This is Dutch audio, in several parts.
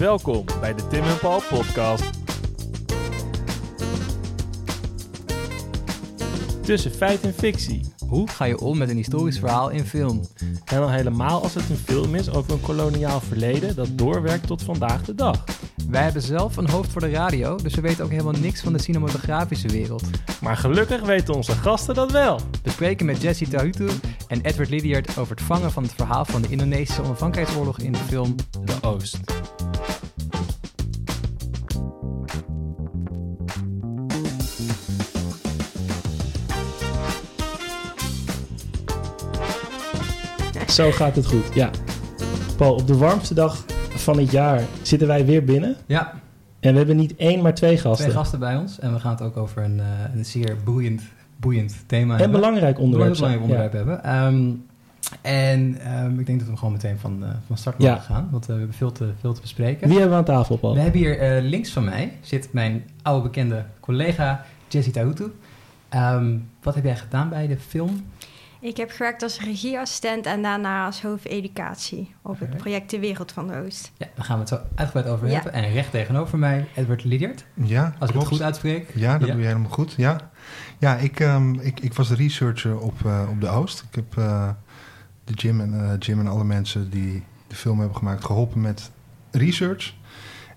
Welkom bij de Tim en Paul podcast. Tussen feit en fictie. Hoe ga je om met een historisch verhaal in film? En al helemaal als het een film is over een koloniaal verleden dat doorwerkt tot vandaag de dag. Wij hebben zelf een hoofd voor de radio, dus we weten ook helemaal niks van de cinematografische wereld. Maar gelukkig weten onze gasten dat wel. We spreken met Jesse Tahutu en Edward Lydiard over het vangen van het verhaal van de Indonesische onafhankelijkheidsoorlog in de film De Oost. Zo gaat het goed, ja. Paul, op de warmste dag van het jaar zitten wij weer binnen. Ja, En we hebben niet één, maar twee gasten. twee gasten bij ons en we gaan het ook over een, eh, een zeer boeiend, boeiend thema En hebben. belangrijk onderwerp. Een belangrijk onderwerp Ja. hebben. Ehm, en ehm, ik denk dat we gewoon meteen van, eh, van start Ja. mogen gaan, want eh, we hebben veel te, veel te bespreken. Wie hebben we aan tafel, Paul? We hebben hier links van mij zit mijn oude bekende collega Jessie Tahutu. Ehm, wat heb jij gedaan bij de film? Ik heb gewerkt als regieassistent en daarna als hoofdeducatie op het project De Wereld van de Oost. Ja, daar gaan we het zo uitgebreid over Ja. hebben. En recht tegenover mij Edward Lydiard, Ja, als ik het goed uitspreek. Ja, dat Ja. doe je helemaal goed. Ja, ja ik, ehm, ik, ik was de researcher op, eh, op de Oost. Ik heb eh, de Jim en, eh, Jim en alle mensen die de film hebben gemaakt geholpen met research.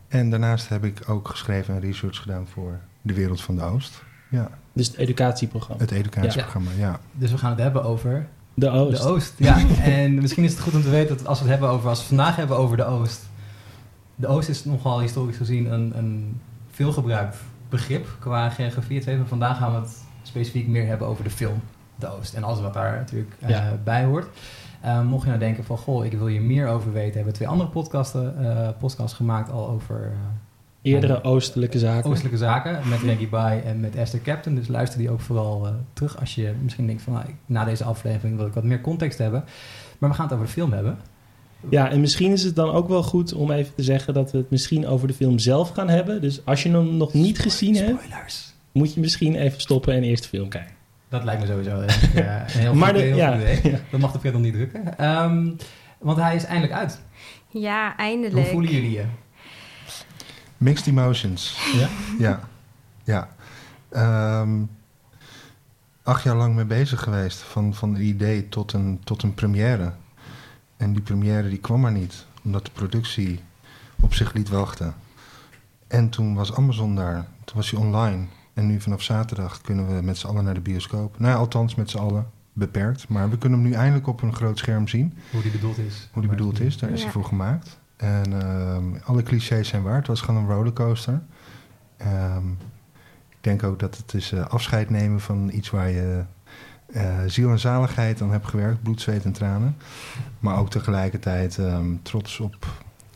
En daarnaast heb ik ook geschreven en research gedaan voor de wereld van de Oost. Ja, Dus het educatieprogramma. het educatieprogramma. Ja. Dus we gaan het hebben over De Oost. de Oost. Ja, en misschien is het goed om te weten dat als we het hebben over, als we het vandaag hebben over de Oost. De Oost is nogal historisch gezien een, een veelgebruikt begrip qua geografie. Het Maar vandaag gaan we het specifiek meer hebben over de film De Oost. En alles wat daar natuurlijk eh, Ja. bij hoort. Eh, mocht je nou denken van, goh, ik wil hier meer over weten. Hebben we twee andere podcasten, eh, podcasts gemaakt al over eh, Eerdere oostelijke zaken. oostelijke zaken. Met Reggie Bai en met Esther Captain. Dus luister die ook vooral eh, terug als je misschien denkt van, nou, na deze aflevering wil ik wat meer context hebben. Maar we gaan het over de film hebben. Ja, en misschien is het dan ook wel goed om even te zeggen dat we het misschien over de film zelf gaan hebben. Dus als je hem nog niet gezien hebt, Spoilers. moet je misschien even stoppen en eerst de film kijken. Dat lijkt me sowieso ja, een heel Maar goed, de- heel ja. goed idee. Ja. Dat mag de pret nog niet drukken. Ehm, want hij is eindelijk uit. Ja, Hoe eindelijk. voelen jullie je? Mixed emotions. Ja? Ja, ja. Ehm, acht jaar lang mee bezig geweest. Van, van een idee tot een, tot een première. En die première die kwam maar niet. Omdat de productie op zich liet wachten. En toen was Amazon daar. Toen was hij online. En nu vanaf zaterdag kunnen we met z'n allen naar de bioscoop. Nou ja, althans met z'n allen. Beperkt. Maar we kunnen hem nu eindelijk op een groot scherm zien. Hoe die bedoeld is. Hoe die bedoeld is. Daar is Ja. hij voor gemaakt. En ehm, alle clichés zijn waar. Het was gewoon een rollercoaster. Ehm, ik denk ook dat het is eh, afscheid nemen van iets waar je eh, ziel en zaligheid aan hebt gewerkt. Bloed, zweet en tranen. Maar ook tegelijkertijd ehm, trots op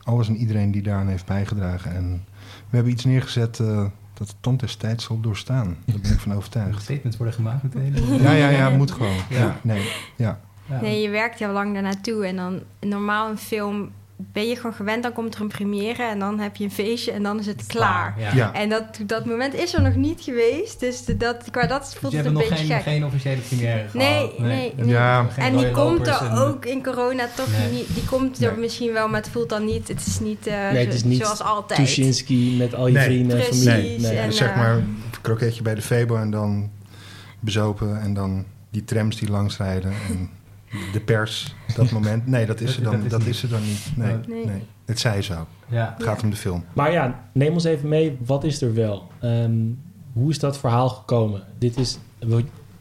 alles en iedereen die daaraan heeft bijgedragen. En we hebben iets neergezet eh, dat de tand des tijds zal doorstaan. Daar ben ik van overtuigd. Statements worden gemaakt meteen. Ja, ja, ja, moet gewoon. Ja. Ja, nee, ja. Ja. Nee, je werkt heel lang daarnaartoe en dan normaal een film ben je gewoon gewend, dan komt er een première en dan heb je een feestje en dan is het klaar. Ja. Ja. En dat, dat moment is er nog niet geweest, dus de- dat, qua dat Dus voelt je het hebt een nog beetje geen, gek. geen officiële première Nee, gehad? nee, nee. Ja. Geen en die komt er en- ook in corona toch Nee. niet. Die komt er Nee. misschien wel, maar het voelt dan niet. Het is niet, eh, Nee, het is zo- niet zoals altijd. Tuschinski met al je Nee. vrienden en Precies, familie. Nee, en, zeg eh, maar een kroketje bij de Febo en dan bezopen en dan die trams die langsrijden en de pers, dat moment. Nee, dat is er dan, dat is dat niet. is er dan niet. Nee, Nee. nee. Het zij zo. Ja. Het gaat om de film. Maar ja, neem ons even mee. Wat is er wel? Ehm, hoe is dat verhaal gekomen? Dit is,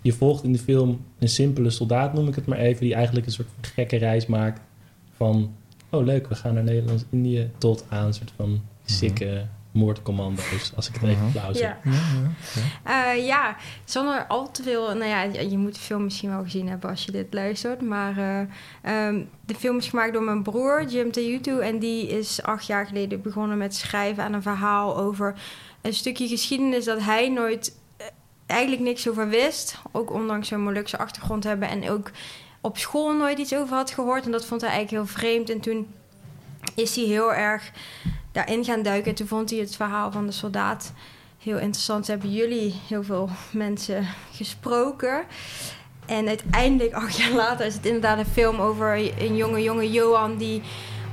je volgt in de film een simpele soldaat, noem ik het maar even, die eigenlijk een soort gekke reis maakt van, oh leuk, we gaan naar Nederlands-Indië, tot aan een soort van sikke moordcommando's, als ik het even Mhm. flauw zeg. Ja. Ja, ja, Eh, ja, zonder al te veel. Nou ja, je, je moet de film misschien wel gezien hebben als je dit luistert. Maar eh, ehm, de film is gemaakt door mijn broer, Jim Tayutu. En die is acht jaar geleden begonnen met schrijven aan een verhaal over een stukje geschiedenis dat hij nooit eh, eigenlijk niks over wist. Ook ondanks zijn Molukse achtergrond hebben. En ook op school nooit iets over had gehoord. En dat vond hij eigenlijk heel vreemd. En toen is hij heel erg daarin gaan duiken. En toen vond hij het verhaal van de soldaat heel interessant. Hebben jullie heel veel mensen gesproken? En uiteindelijk, acht jaar later, is het inderdaad een film over een jonge jonge Johan die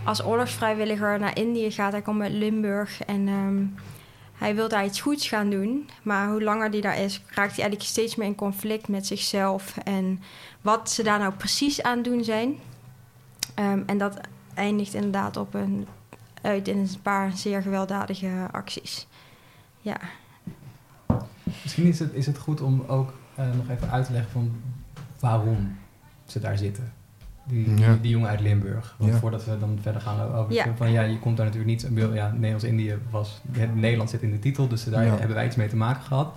als oorlogsvrijwilliger naar Indië gaat. Hij komt uit Limburg en ehm, hij wil daar iets goeds gaan doen. Maar hoe langer hij daar is, raakt hij eigenlijk steeds meer in conflict met zichzelf. En wat ze daar nou precies aan doen zijn. Ehm, en dat eindigt inderdaad op een, uit in een paar zeer gewelddadige acties. Ja. Misschien is het, is het goed om ook eh, nog even uit te leggen van waarom ze daar zitten. Die, Ja. die, die jongen uit Limburg. Want Ja. voordat we dan verder gaan over Ja. van ja, je komt daar natuurlijk niet. Ja, Nederlands-Indië was. het Nederland zit in de titel, dus daar Ja. hebben wij iets mee te maken gehad.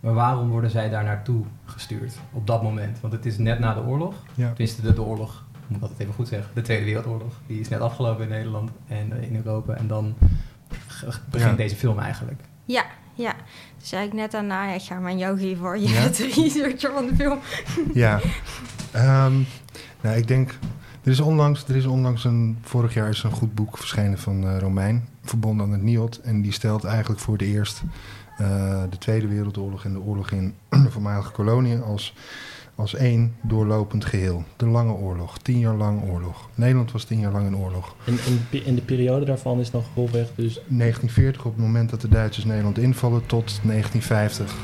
Maar waarom worden zij daar naartoe gestuurd op dat moment? Want het is net na de oorlog. Ja. Tenminste, de, de oorlog, moet dat even goed zeggen. De Tweede Wereldoorlog. Die is net afgelopen in Nederland en eh, in Europa. En dan begint Ja. deze film eigenlijk. Ja, ja. Dus eigenlijk net daarna, ja, ik ga jou geven hoor. Je Ja? researcher van de film. Ja, Ehm, nou, ik denk. Er is, onlangs, er is onlangs een. Vorig jaar is een goed boek verschenen van eh, Romein, verbonden aan het NIOD. En die stelt eigenlijk voor de eerst eh, de Tweede Wereldoorlog en de oorlog in de voormalige koloniën als, als één doorlopend geheel. De Lange Oorlog, tien jaar lang oorlog. Nederland was tien jaar lang in oorlog. En, en, en de periode daarvan is nog grofweg dus 1940 op het moment dat de Duitsers Nederland invallen tot 1950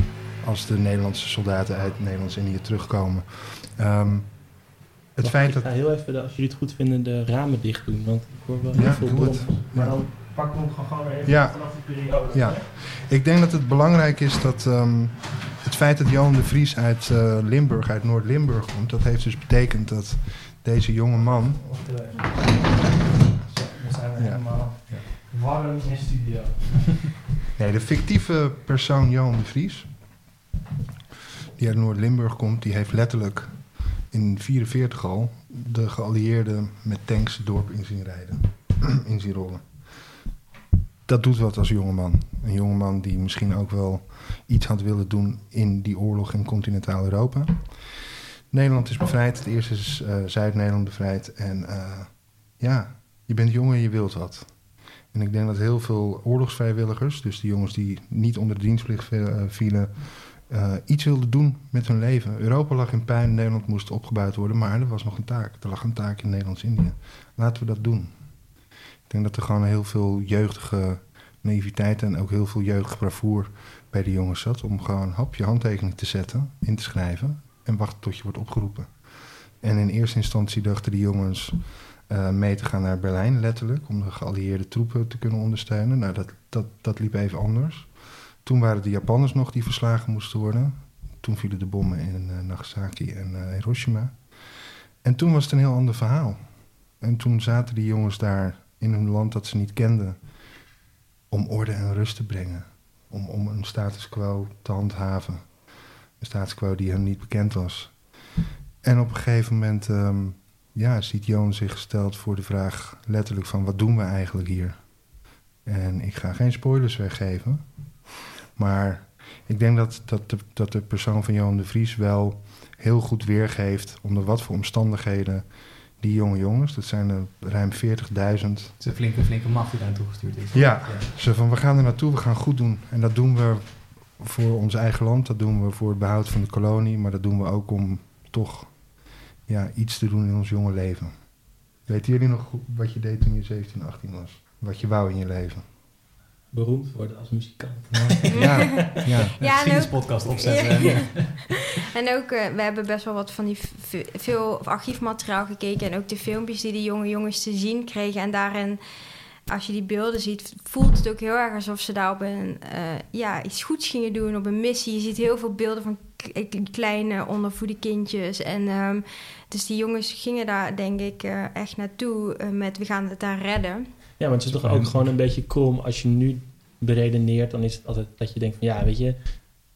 als de Nederlandse soldaten uit Nederlands-Indië terugkomen. Ehm, het Wacht, feit ik dat ga heel even, de- als jullie het goed vinden, de ramen dicht doen. Want ik hoor wel heel Ja, veel doe brom. het. Maar Ja. dan pakken we hem gewoon weer even Ja. vanaf die periode. Ja. Ik denk dat het belangrijk is dat ehm, het feit dat Johan de Vries uit eh, Limburg, uit Noord-Limburg komt, dat heeft dus betekend dat deze jonge man. Zo, dan zijn we Ja. helemaal Ja. warm in studio. Nee, de fictieve persoon Johan de Vries, die uit Noord-Limburg komt, die heeft letterlijk in 1944 al de geallieerden met tanks het dorp in zien rijden, in zien rollen. Dat doet wat als jongeman. Een jongeman die misschien ook wel iets had willen doen in die oorlog in continentaal Europa. Nederland is bevrijd, het eerste is eh, Zuid-Nederland bevrijd. En eh, ja, je bent jong en je wilt wat. En ik denk dat heel veel oorlogsvrijwilligers, dus de jongens die niet onder de dienstplicht eh, vielen, iets wilden doen met hun leven. Europa lag in puin, Nederland moest opgebouwd worden, maar er was nog een taak. Er lag een taak in Nederlands-Indië. Laten we dat doen. Ik denk dat er gewoon heel veel jeugdige naïviteit en ook heel veel jeugdig bravoer bij de jongens zat. Om gewoon hap je handtekening te zetten, in te schrijven en wachten tot je wordt opgeroepen. En in eerste instantie dachten die jongens eh, mee te gaan naar Berlijn, letterlijk, om de geallieerde troepen te kunnen ondersteunen. Nou, dat, dat, dat liep even anders. Toen waren de Japanners nog die verslagen moesten worden. Toen vielen de bommen in eh, Nagasaki en eh, Hiroshima. En toen was het een heel ander verhaal. En toen zaten die jongens daar in een land dat ze niet kenden, om orde en rust te brengen. Om, om een status quo te handhaven. Een status quo die hen niet bekend was. En op een gegeven moment ehm, ja, ziet Johan zich gesteld voor de vraag letterlijk van wat doen we eigenlijk hier? En ik ga geen spoilers weggeven. Maar ik denk dat, dat, de, dat de persoon van Johan de Vries wel heel goed weergeeft onder wat voor omstandigheden die jonge jongens, dat zijn er ruim 40.000, Het is een flinke, flinke macht die daar naartoe gestuurd is. Ja. ze van we gaan er naartoe, we gaan goed doen. En dat doen we voor ons eigen land, dat doen we voor het behoud van de kolonie, maar dat doen we ook om toch ja, iets te doen in ons jonge leven. Weten jullie nog wat je deed toen je 17, 18 was? Wat je wou in je leven? Beroemd worden als muzikant. Ja, ja. Een Ja, en ook, geschiedenispodcast opzetten. Ja. en ook, eh, we hebben best wel wat van die veel archiefmateriaal gekeken. En ook de filmpjes die die jonge jongens te zien kregen. En daarin, als je die beelden ziet, voelt het ook heel erg alsof ze daar op een, eh, ja, iets goeds gingen doen. Op een missie. Je ziet heel veel beelden van k- kleine ondervoede kindjes. En ehm, dus die jongens gingen daar, denk ik, eh, echt naartoe eh, met we gaan het daar redden. Ja, maar het is toch ook gewoon een beetje krom als je nu beredeneert, dan is het altijd dat je denkt van ja, weet je,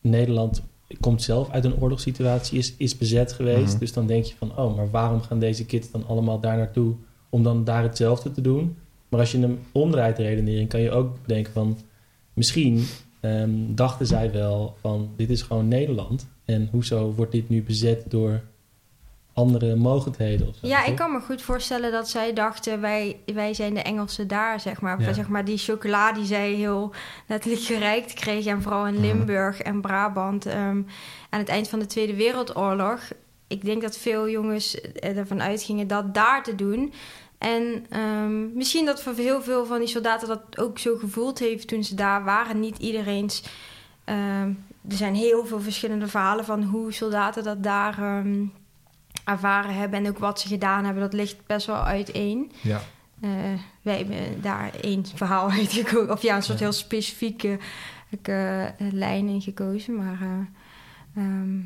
Nederland komt zelf uit een oorlogssituatie, is, is bezet geweest. Mhm. Dus dan denk je van oh, maar waarom gaan deze kids dan allemaal daar naartoe om dan daar hetzelfde te doen? Maar als je hem omdraait, de redenering, kan je ook denken van misschien ehm, dachten zij wel van dit is gewoon Nederland. En hoezo wordt dit nu bezet door andere of zo? Ja, ik kan me goed voorstellen dat zij dachten, wij, wij zijn de Engelsen daar, zeg maar. Ja. Zeg maar die chocola die zij heel letterlijk gereikt kregen. En vooral in. Limburg en Brabant. ehm, aan het eind van de Tweede Wereldoorlog. Ik denk dat veel jongens eh, ervan uitgingen dat daar te doen... En ehm, misschien dat voor heel veel van die soldaten dat ook zo gevoeld heeft toen ze daar waren. Niet iedereen's. ehm, er zijn heel veel verschillende verhalen van hoe soldaten dat daar ervaren hebben en ook wat ze gedaan hebben. Dat ligt best wel uiteen. Ja. Eh, wij hebben daar één verhaal uitgekozen. Of ja, een soort Ja. heel specifieke eh, lijn in gekozen. Maar eh, ehm,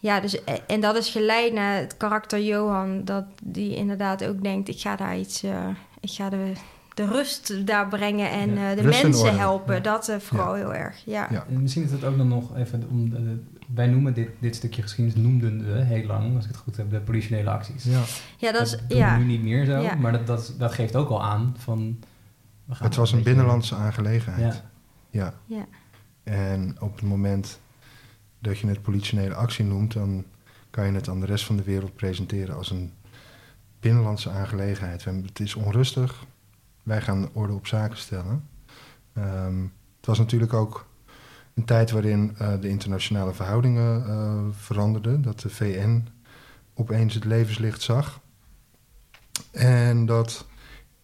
ja, dus, en dat is geleid naar het karakter Johan. Dat die inderdaad ook denkt, ik ga daar iets... ik ga de, de rust daar brengen en Ja. eh, de Rust mensen helpen. Ja. Dat eh, vooral heel erg, ja. Ja. En misschien is het ook dan nog even om. de- wij noemen dit, dit stukje geschiedenis, noemden we heel lang, als ik het goed heb, de politionele acties. ja. Ja, dat is... doen we nu niet meer zo, Ja. maar dat, dat, dat geeft ook al aan van. we gaan Het was een binnenlandse aangelegenheid. Ja, Ja. Ja. En op het moment dat je het politionele actie noemt, dan kan je het aan de rest van de wereld presenteren als een binnenlandse aangelegenheid. Het is onrustig. Wij gaan orde op zaken stellen. Ehm, het was natuurlijk ook een tijd waarin eh, de internationale verhoudingen eh, veranderden. Dat de VN opeens het levenslicht zag. En dat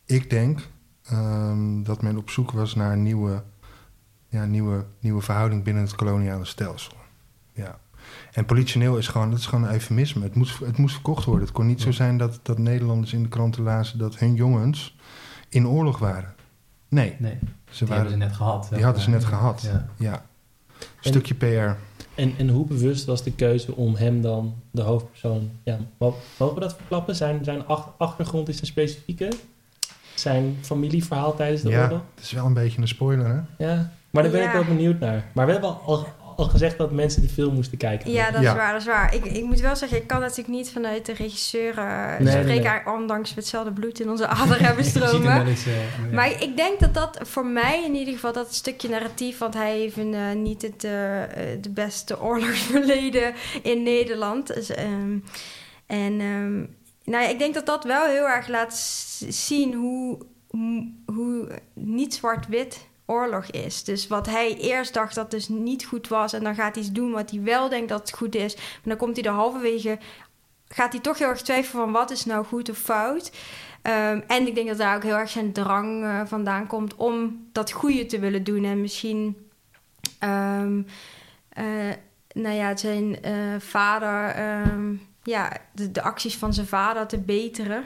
ik denk ehm, dat men op zoek was naar een nieuwe ja, nieuwe, nieuwe verhouding binnen het koloniale stelsel. Ja. En politioneel is gewoon, dat is gewoon een eufemisme. Het moest, het moest verkocht worden. Het kon niet zo zijn dat, dat Nederlanders in de kranten lazen dat hun jongens in oorlog waren. Nee, nee, ze die hebben waren, ze net gehad. die hadden ze net Ja. gehad. Ja. ja. Stukje PR. En, en hoe bewust was de keuze om hem dan de hoofdpersoon... Ja, mo- mogen we dat verklappen? Zijn, zijn ach- achtergrond is een specifieke? Zijn familieverhaal tijdens de Ja, oorlog? het is wel een beetje een spoiler, hè? Ja, maar daar ben ik Ja. wel benieuwd naar. Maar we hebben al, al gezegd dat mensen de film moesten kijken. Ja, dat Ja. is waar, dat is waar. Ik, ik moet wel zeggen, ik kan natuurlijk niet vanuit de regisseur uh, Nee, spreken, nee, nee. ondanks we hetzelfde bloed in onze aderen hebben stromen. eens, eh, ja. Maar ik denk dat dat voor mij in ieder geval dat stukje narratief, want hij heeft een, eh, niet het eh, eh, de beste oorlogsverleden in Nederland. Dus, ehm, en ehm, nou ja, ik denk dat dat wel heel erg laat zien hoe, hoe, hoe niet zwart-wit oorlog is. Dus wat hij eerst dacht dat dus niet goed was en dan gaat hij iets doen wat hij wel denkt dat goed is. Maar dan komt hij er halverwege, gaat hij toch heel erg twijfelen van wat is nou goed of fout. Ehm, en ik denk dat daar ook heel erg zijn drang eh, vandaan komt om dat goede te willen doen. En misschien, eh, nou ja, zijn eh, vader, ehm, ja, de, de acties van zijn vader te beteren.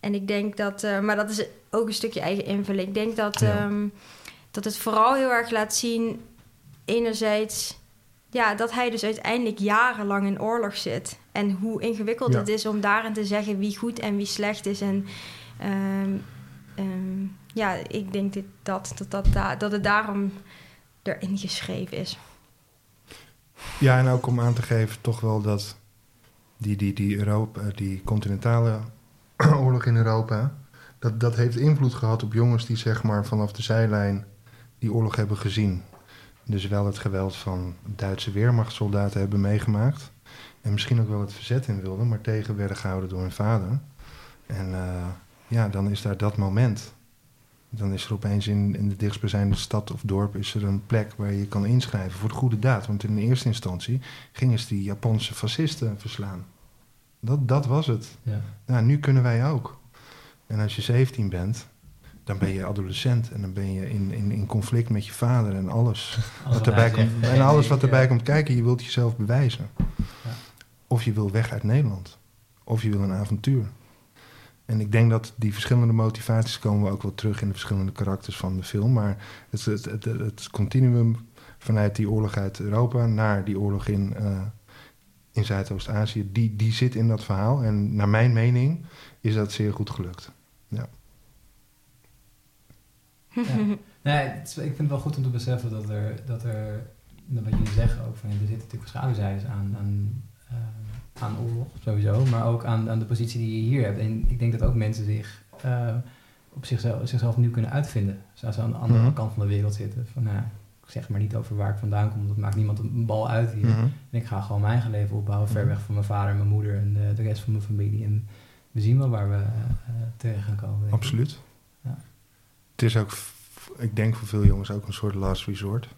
En ik denk dat, eh, maar dat is ook een stukje eigen invulling. Ik denk dat, Ja. ehm, dat het vooral heel erg laat zien, enerzijds, ja, dat hij dus uiteindelijk jarenlang in oorlog zit. En hoe ingewikkeld Ja. het is om daarin te zeggen wie goed en wie slecht is. En ehm, ehm, ja, ik denk dit, dat, dat, dat, da- dat het daarom erin geschreven is. Ja, en ook om aan te geven toch wel dat die, die, die, Europa, die continentale oorlog in Europa... Dat, dat heeft invloed gehad op jongens die zeg maar vanaf de zijlijn die oorlog hebben gezien. Dus wel het geweld van Duitse weermachtssoldaten hebben meegemaakt. En misschien ook wel het verzet in wilden, maar tegen werden gehouden door hun vader. En eh, ja, dan is daar dat moment. Dan is er opeens in, in de dichtstbijzijnde stad of dorp is er een plek waar je kan inschrijven voor de goede daad. Want in de eerste instantie gingen ze die Japanse fascisten verslaan. Dat, dat was het. Ja. Nou, nu kunnen wij ook. En als je 17 bent, dan ben je adolescent en dan ben je in, in, in conflict met je vader en alles. Wat erbij komt, nee, en alles wat erbij ja. komt kijken. Je wilt jezelf bewijzen. Ja. Of je wil weg uit Nederland. Of je wil een avontuur. En ik denk dat die verschillende motivaties komen we ook wel terug in de verschillende karakters van de film. Maar het, het, het, het continuum vanuit die oorlog uit Europa naar die oorlog in, eh, in Zuidoost-Azië, die, die zit in dat verhaal. En naar mijn mening is dat zeer goed gelukt. Ja. Nee, het is- ik vind het wel goed om te beseffen dat er, dat er wat jullie zeggen ook, van, er zitten natuurlijk schaduwzijdes aan, aan, eh, aan oorlog sowieso, maar ook aan, aan de positie die je hier hebt. En ik denk dat ook mensen zich eh, op zichzelf, zichzelf nieuw kunnen uitvinden. Zoals ze aan de andere Mhm. kant van de wereld zitten. Van, nou, zeg maar niet over waar ik vandaan kom, dat maakt niemand een bal uit hier. Mhm. En ik ga gewoon mijn eigen leven opbouwen, ver Mhm. weg van mijn vader en mijn moeder en de, de rest van mijn familie. En we zien wel waar we eh, terecht gaan komen. Absoluut. Ja. Het is ook, ik denk voor veel jongens ook een soort last resort.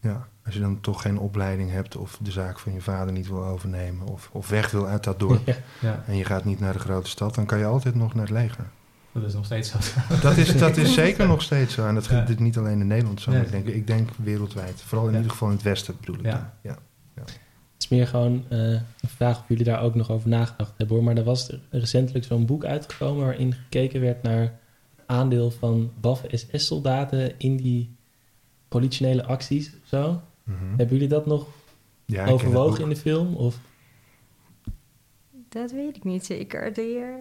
Ja, als je dan toch geen opleiding hebt of de zaak van je vader niet wil overnemen of, of weg wil uit dat dorp Ja. Ja, en je gaat niet naar de grote stad, dan kan je altijd nog naar het leger. Dat is nog steeds zo. Dat is, dat is zeker nog steeds zo. En dat Ja. niet alleen in Nederland zo, Nee. ik denk, ik denk wereldwijd. Vooral in Ja. ieder geval in het Westen bedoel ik. Ja. dan. Ja. Het is meer gewoon eh, een vraag of jullie daar ook nog over nagedacht hebben hoor. Maar er was er recentelijk zo'n boek uitgekomen waarin gekeken werd naar aandeel van BAF-SS-soldaten in die politionele acties of zo. Mhm. Hebben jullie dat nog overwogen in de film? Of? Dat weet ik niet zeker. De,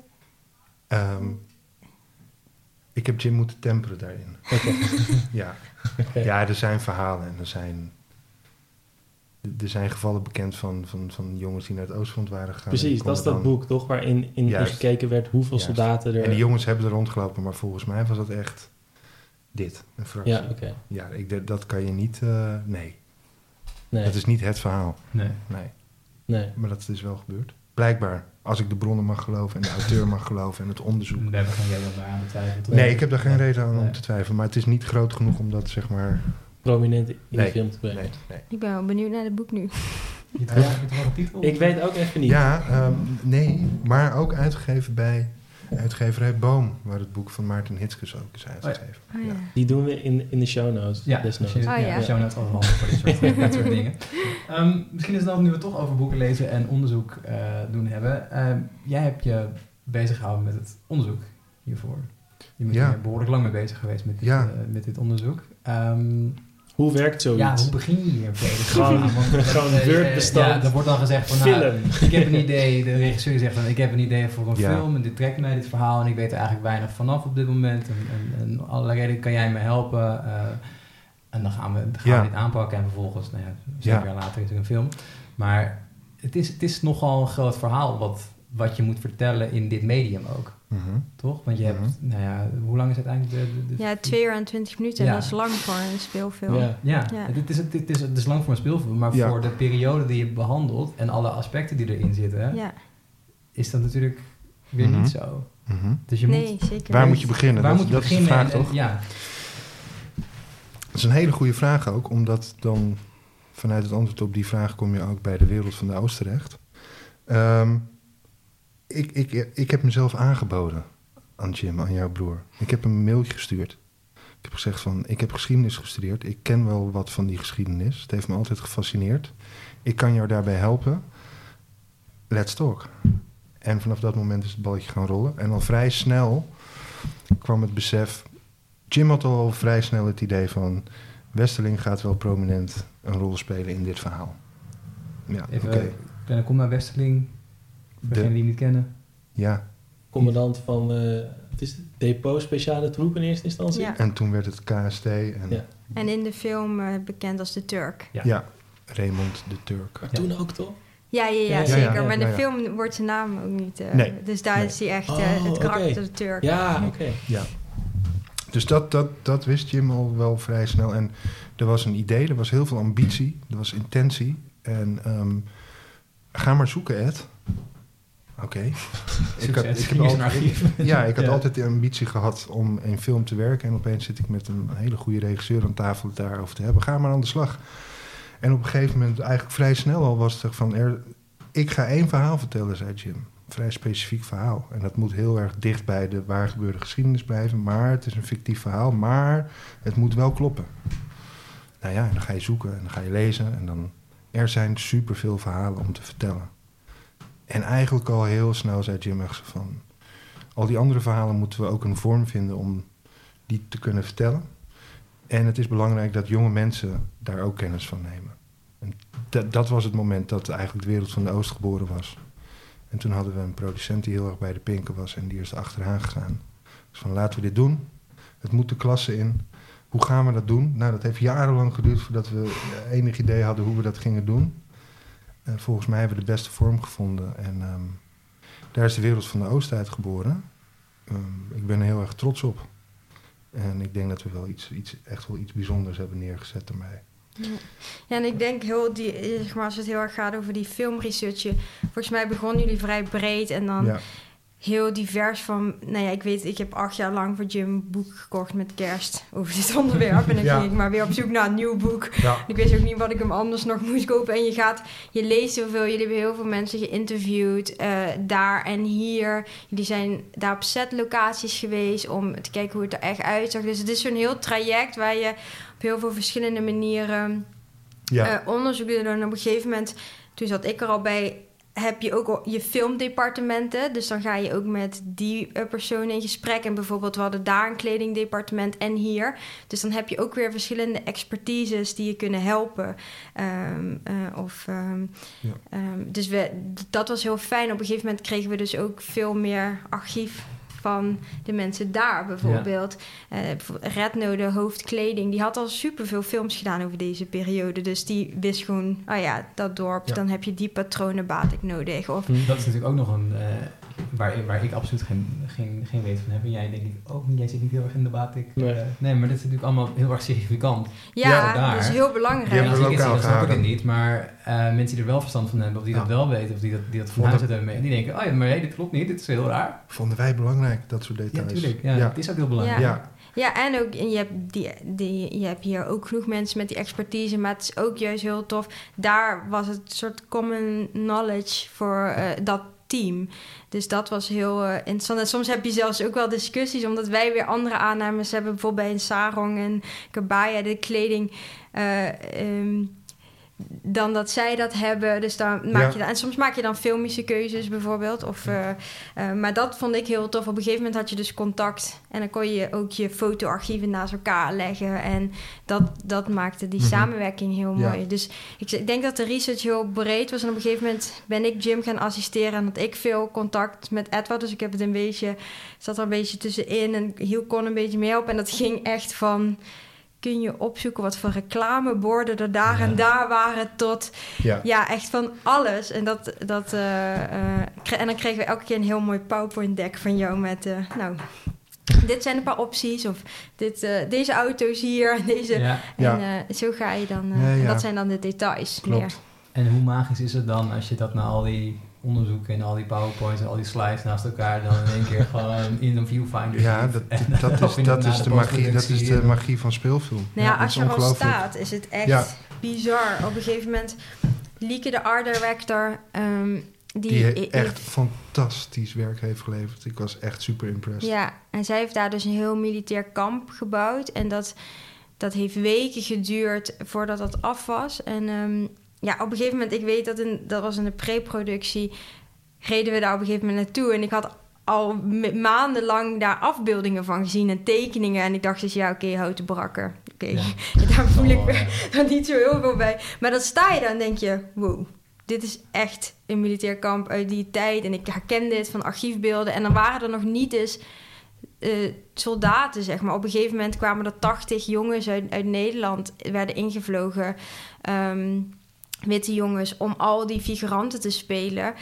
Ehm, ik heb Jim moeten temperen daarin. ja. Ja, er zijn verhalen en er zijn, er zijn gevallen bekend van, van, van jongens die naar het Oostfront waren gegaan. Precies, dat is dat boek toch? Waarin in, Juist. gekeken werd hoeveel Juist. soldaten er... En die jongens hebben er rondgelopen, maar volgens mij was dat echt dit, een fractie. ja, oké. Ja, ik, denk- dat kan je niet, eh, nee. Nee, Dat is niet het verhaal, Nee. nee. nee. Maar dat is wel gebeurd. Blijkbaar, als ik de bronnen mag geloven en de auteur mag geloven en het onderzoek. We hebben geen reden om daar aan te twijfelen. toch? Nee, ik heb daar geen Nee. reden aan om te twijfelen. Maar het is niet groot genoeg om dat, zeg maar... Prominent in Nee, de film te brengen. Nee, nee. ik ben wel benieuwd naar het boek nu. Je wel een titel? Ik weet ook even niet. Ja, ehm, nee, maar ook uitgegeven bij uitgeverij Boom, waar het boek van Maarten Hitskes ook is uitgegeven. Oh, ja. Die doen we in, in de show notes. Ja, desnoods. je, Oh, ja, ja. de show notes handig voor dit soort, dit soort dingen. Ehm, misschien is het dan, nu we het toch over boeken lezen en onderzoek eh, doen hebben. Ehm, jij hebt je bezig gehouden met het onderzoek hiervoor. Je bent behoorlijk lang mee bezig geweest met dit, Ja. eh, met dit onderzoek. Ehm, Hoe werkt zoiets? ja, hoe begin je hier? Gewoon- gewoon eh, Word-bestand. Ja, er wordt dan gezegd van, nou, ik heb een idee, de regisseur zegt dan, ik heb een idee voor een Ja. film en dit trekt mij, dit verhaal, en ik weet er eigenlijk weinig vanaf op dit moment. En, en, en allerlei redenen kan jij me helpen. eh, en dan gaan we, dan gaan Ja. we dit aanpakken en vervolgens, nou ja, zeven Ja. jaar later is er een film. Maar het is, het is nogal een groot verhaal wat, wat je moet vertellen in dit medium ook, Mhm. toch? Want je hebt, Mhm. nou ja, hoe lang is het eigenlijk? De, de, de- Ja, twee uur en twintig minuten. Ja. En dat is lang voor een speelfilm. Ja. Ja, Ja. Het, is, het, is, het is lang voor een speelfilm, maar Ja. voor de periode die je behandelt en alle aspecten die erin zitten, Ja. is dat natuurlijk weer Mhm. niet zo. Dus je Nee, moet, zeker Waar niet. moet je beginnen? waar dat moet je dat beginnen? is de vraag, En- en- toch? ja, Dat is een hele goede vraag ook, omdat dan vanuit het antwoord op die vraag kom je ook bij de wereld van de Oost terecht. Ehm, ik, ik, ik heb mezelf aangeboden aan Jim, aan jouw broer. Ik heb hem een mailtje gestuurd. Ik heb gezegd van, ik heb geschiedenis gestudeerd. Ik ken wel wat van die geschiedenis. Het heeft me altijd gefascineerd. Ik kan jou daarbij helpen. Let's talk. En vanaf dat moment is het balletje gaan rollen. En al vrij snel kwam het besef... Jim had al vrij snel het idee van... Westerling gaat wel prominent een rol spelen in dit verhaal. Ja, oké. even, dan kom naar Westerling, voor degenen die niet kennen. Ja, Commandant van eh, het is het depot speciale troep in eerste instantie. Ja. en toen werd het KST en Ja. En in de film eh, bekend als de Turk. Ja. ja, Raymond de Turk. Maar Ja. toen ook toch? Ja, ja, ja, Ja, ja, zeker. ja, maar in de ja. film wordt zijn naam ook niet... eh, Nee. Dus daar Nee. is hij echt Oh, eh, het karakter de Turk. Ja, oké. Ja. Dus dat, dat, dat wist Jim al wel vrij snel. En er was een idee, er was heel veel ambitie, er was intentie. En ehm, ga maar zoeken, Ed. Oké. Ik had, ik heb altijd, archief. ja, ik had Ja. altijd de ambitie gehad om in film te werken. En opeens zit ik met een hele goede regisseur aan tafel daarover te hebben. Ga maar aan de slag. En op een gegeven moment, eigenlijk vrij snel al, was het van... Er, ik ga één verhaal vertellen, zei Jim. Vrij specifiek verhaal. En dat moet heel erg dicht bij de waar gebeurde geschiedenis blijven. Maar het is een fictief verhaal, maar het moet wel kloppen. Nou ja, en dan ga je zoeken en dan ga je lezen. En dan, er zijn superveel verhalen om te vertellen. En eigenlijk al heel snel zei Jim echt van... Al die andere verhalen moeten we ook een vorm vinden om die te kunnen vertellen. En het is belangrijk dat jonge mensen daar ook kennis van nemen. En dat, dat was het moment dat eigenlijk de wereld van de Oost geboren was. En toen hadden we een producent die heel erg bij de pinken was en die is er achteraan gegaan. Dus van laten we dit doen. Het moet de klasse in. Hoe gaan we dat doen? Nou, dat heeft jarenlang geduurd voordat we enig idee hadden hoe we dat gingen doen. Eh, volgens mij hebben we de beste vorm gevonden. En ehm, daar is de wereld van de Oost uit geboren. Ehm, ik ben er heel erg trots op. En ik denk dat we wel iets, iets, echt wel iets bijzonders hebben neergezet daarmee. Ja. ja, en ik denk heel die, eh, zeg maar, als het heel erg gaat over die filmresearch. Volgens mij begonnen jullie vrij breed en dan Ja, heel divers van... Nou ja, ik weet, ik heb acht jaar lang voor Jim een boek gekocht met kerst over dit onderwerp. En dan Ja. ging ik maar weer op zoek naar een nieuw boek. Ja. Ik wist ook niet wat ik hem anders nog moest kopen. En je gaat, je leest heel veel. Jullie hebben heel veel mensen geïnterviewd. eh, daar en hier. Jullie zijn daar op setlocaties geweest om te kijken hoe het er echt uitzag. Dus het is zo'n heel traject waar je op heel veel verschillende manieren Ja. eh, onderzoek doet. En op een gegeven moment, toen zat ik er al bij, heb je ook je filmdepartementen. Dus dan ga je ook met die eh, personen in gesprek. En bijvoorbeeld, we hadden daar een kledingdepartement en hier. Dus dan heb je ook weer verschillende expertises die je kunnen helpen. Ehm, eh, of, ehm, Ja. ehm, dus we, dat was heel fijn. Op een gegeven moment kregen we dus ook veel meer archief van de mensen daar bijvoorbeeld. Redno, de hoofdkleding, die had al superveel films gedaan over deze periode. Dus die wist gewoon, oh ja, dat dorp, Ja. dan heb je die patronen baat ik nodig. Of, Hm. Dat is natuurlijk ook nog een... eh, waar, waar ik absoluut geen, geen, geen weet van heb. En jij denk ik ook niet. Jij zit niet heel erg in de batik. Nee. eh, nee, maar dit is natuurlijk allemaal heel erg significant. ja, Ja, dat is heel belangrijk. Ja, ik lokaal dat snap ik het niet. Maar eh, mensen die er wel verstand van hebben, of die Ja. dat wel weten, of die dat, die dat van Want huis dat- uit hebben, mee, die denken, oh ja, maar nee, dit klopt niet, dit is heel raar. Vonden wij belangrijk, dat soort Ja, details. natuurlijk. Ja, Ja. Het is ook heel belangrijk. Ja. Ja, en ook en je hebt, die, die, je hebt hier ook genoeg mensen met die expertise, maar het is ook juist heel tof. Daar was het soort common knowledge voor eh, dat team. Dus dat was heel eh, interessant. En soms heb je zelfs ook wel discussies, omdat wij weer andere aannames hebben. Bijvoorbeeld bij een sarong en kabaya, de kleding. eh, ehm, dan dat zij dat hebben. Dus dan maak Ja. je dan, en soms maak je dan filmische keuzes bijvoorbeeld. Of, eh, eh, maar dat vond ik heel tof. Op een gegeven moment had je dus contact. En dan kon je ook je fotoarchieven naast elkaar leggen. En dat, dat maakte die Mhm. samenwerking heel Ja. mooi. Dus ik, ik denk dat de research heel breed was. En op een gegeven moment ben ik Jim gaan assisteren. En had ik veel contact met Edward. Dus ik heb het een beetje, zat er een beetje tussenin. En Hiel kon een beetje mee helpen. En dat ging echt van... Kun je opzoeken wat voor reclameborden er daar Ja. en daar waren tot Ja. ja, echt van alles. En, dat, dat, eh, eh, kre- en dan kregen we elke keer een heel mooi PowerPoint-deck van jou met... eh, nou, dit zijn een paar opties. Of dit, deze auto's hier en deze... Ja. En eh, zo ga je dan... eh, Ja, ja. en dat zijn dan de details Klopt. meer. En hoe magisch is het dan als je dat na al die onderzoeken en al die powerpoints en al die slides naast elkaar dan in één keer gewoon in een viewfinder Ja, dat, En dat, is, dat, is de magie, dat is de magie van speelfilm. Nou ja, als je er al staat, is het echt Ja. bizar. Op een gegeven moment... Lieke, de art director... ehm, die, echt fantastisch werk heeft geleverd. Ik was echt super impressed. Ja, en zij heeft daar dus een heel militair kamp gebouwd. En dat, dat heeft weken geduurd voordat dat af was. En ehm, ja, op een gegeven moment, ik weet dat, in, dat was in de pre-productie, reden we daar op een gegeven moment naartoe. En ik had al maandenlang daar afbeeldingen van gezien en tekeningen. En ik dacht dus, ja, oké, houten brakker. Oké, Ja. daar voel ik Oh, me dan niet zo heel veel bij. Maar dan sta je daar en denk je, wow, dit is echt een militair kamp uit die tijd. En ik herken dit van archiefbeelden. En dan waren er nog niet eens eh, soldaten, zeg maar. Op een gegeven moment kwamen er 80 jongens uit, uit Nederland, werden ingevlogen. ehm, witte jongens, om al die figuranten te spelen.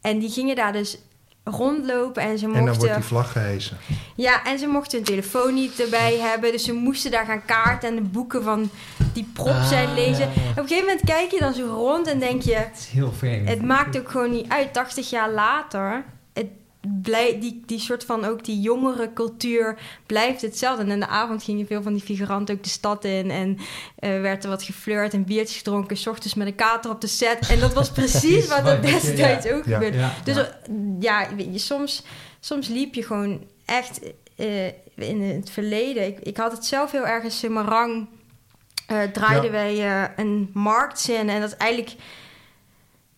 En die gingen daar dus rondlopen en ze En dan wordt mochten... die vlag gehesen. Ja, en ze mochten hun telefoon niet erbij hebben. Dus ze moesten daar gaan kaarten en de boeken van die prop zijn Ah, lezen. ja, ja. Op een gegeven moment kijk je dan zo rond en denk je... Het is heel vreemd. Het maakt ook gewoon niet uit. 80 jaar later, blij, die, die soort van ook die jongere cultuur blijft hetzelfde. En in de avond gingen veel van die figuranten ook de stad in. En eh, werd er wat geflirt en biertjes gedronken. S ochtends met een kater op de set. En dat was precies wat er destijds ja. ook Ja. gebeurde. Ja, Dus ja. eh, ja, weet je, soms, soms liep je gewoon echt eh, in het verleden. Ik, ik had het zelf heel erg in Semarang. eh draaiden wij een marktzin. En dat is eigenlijk...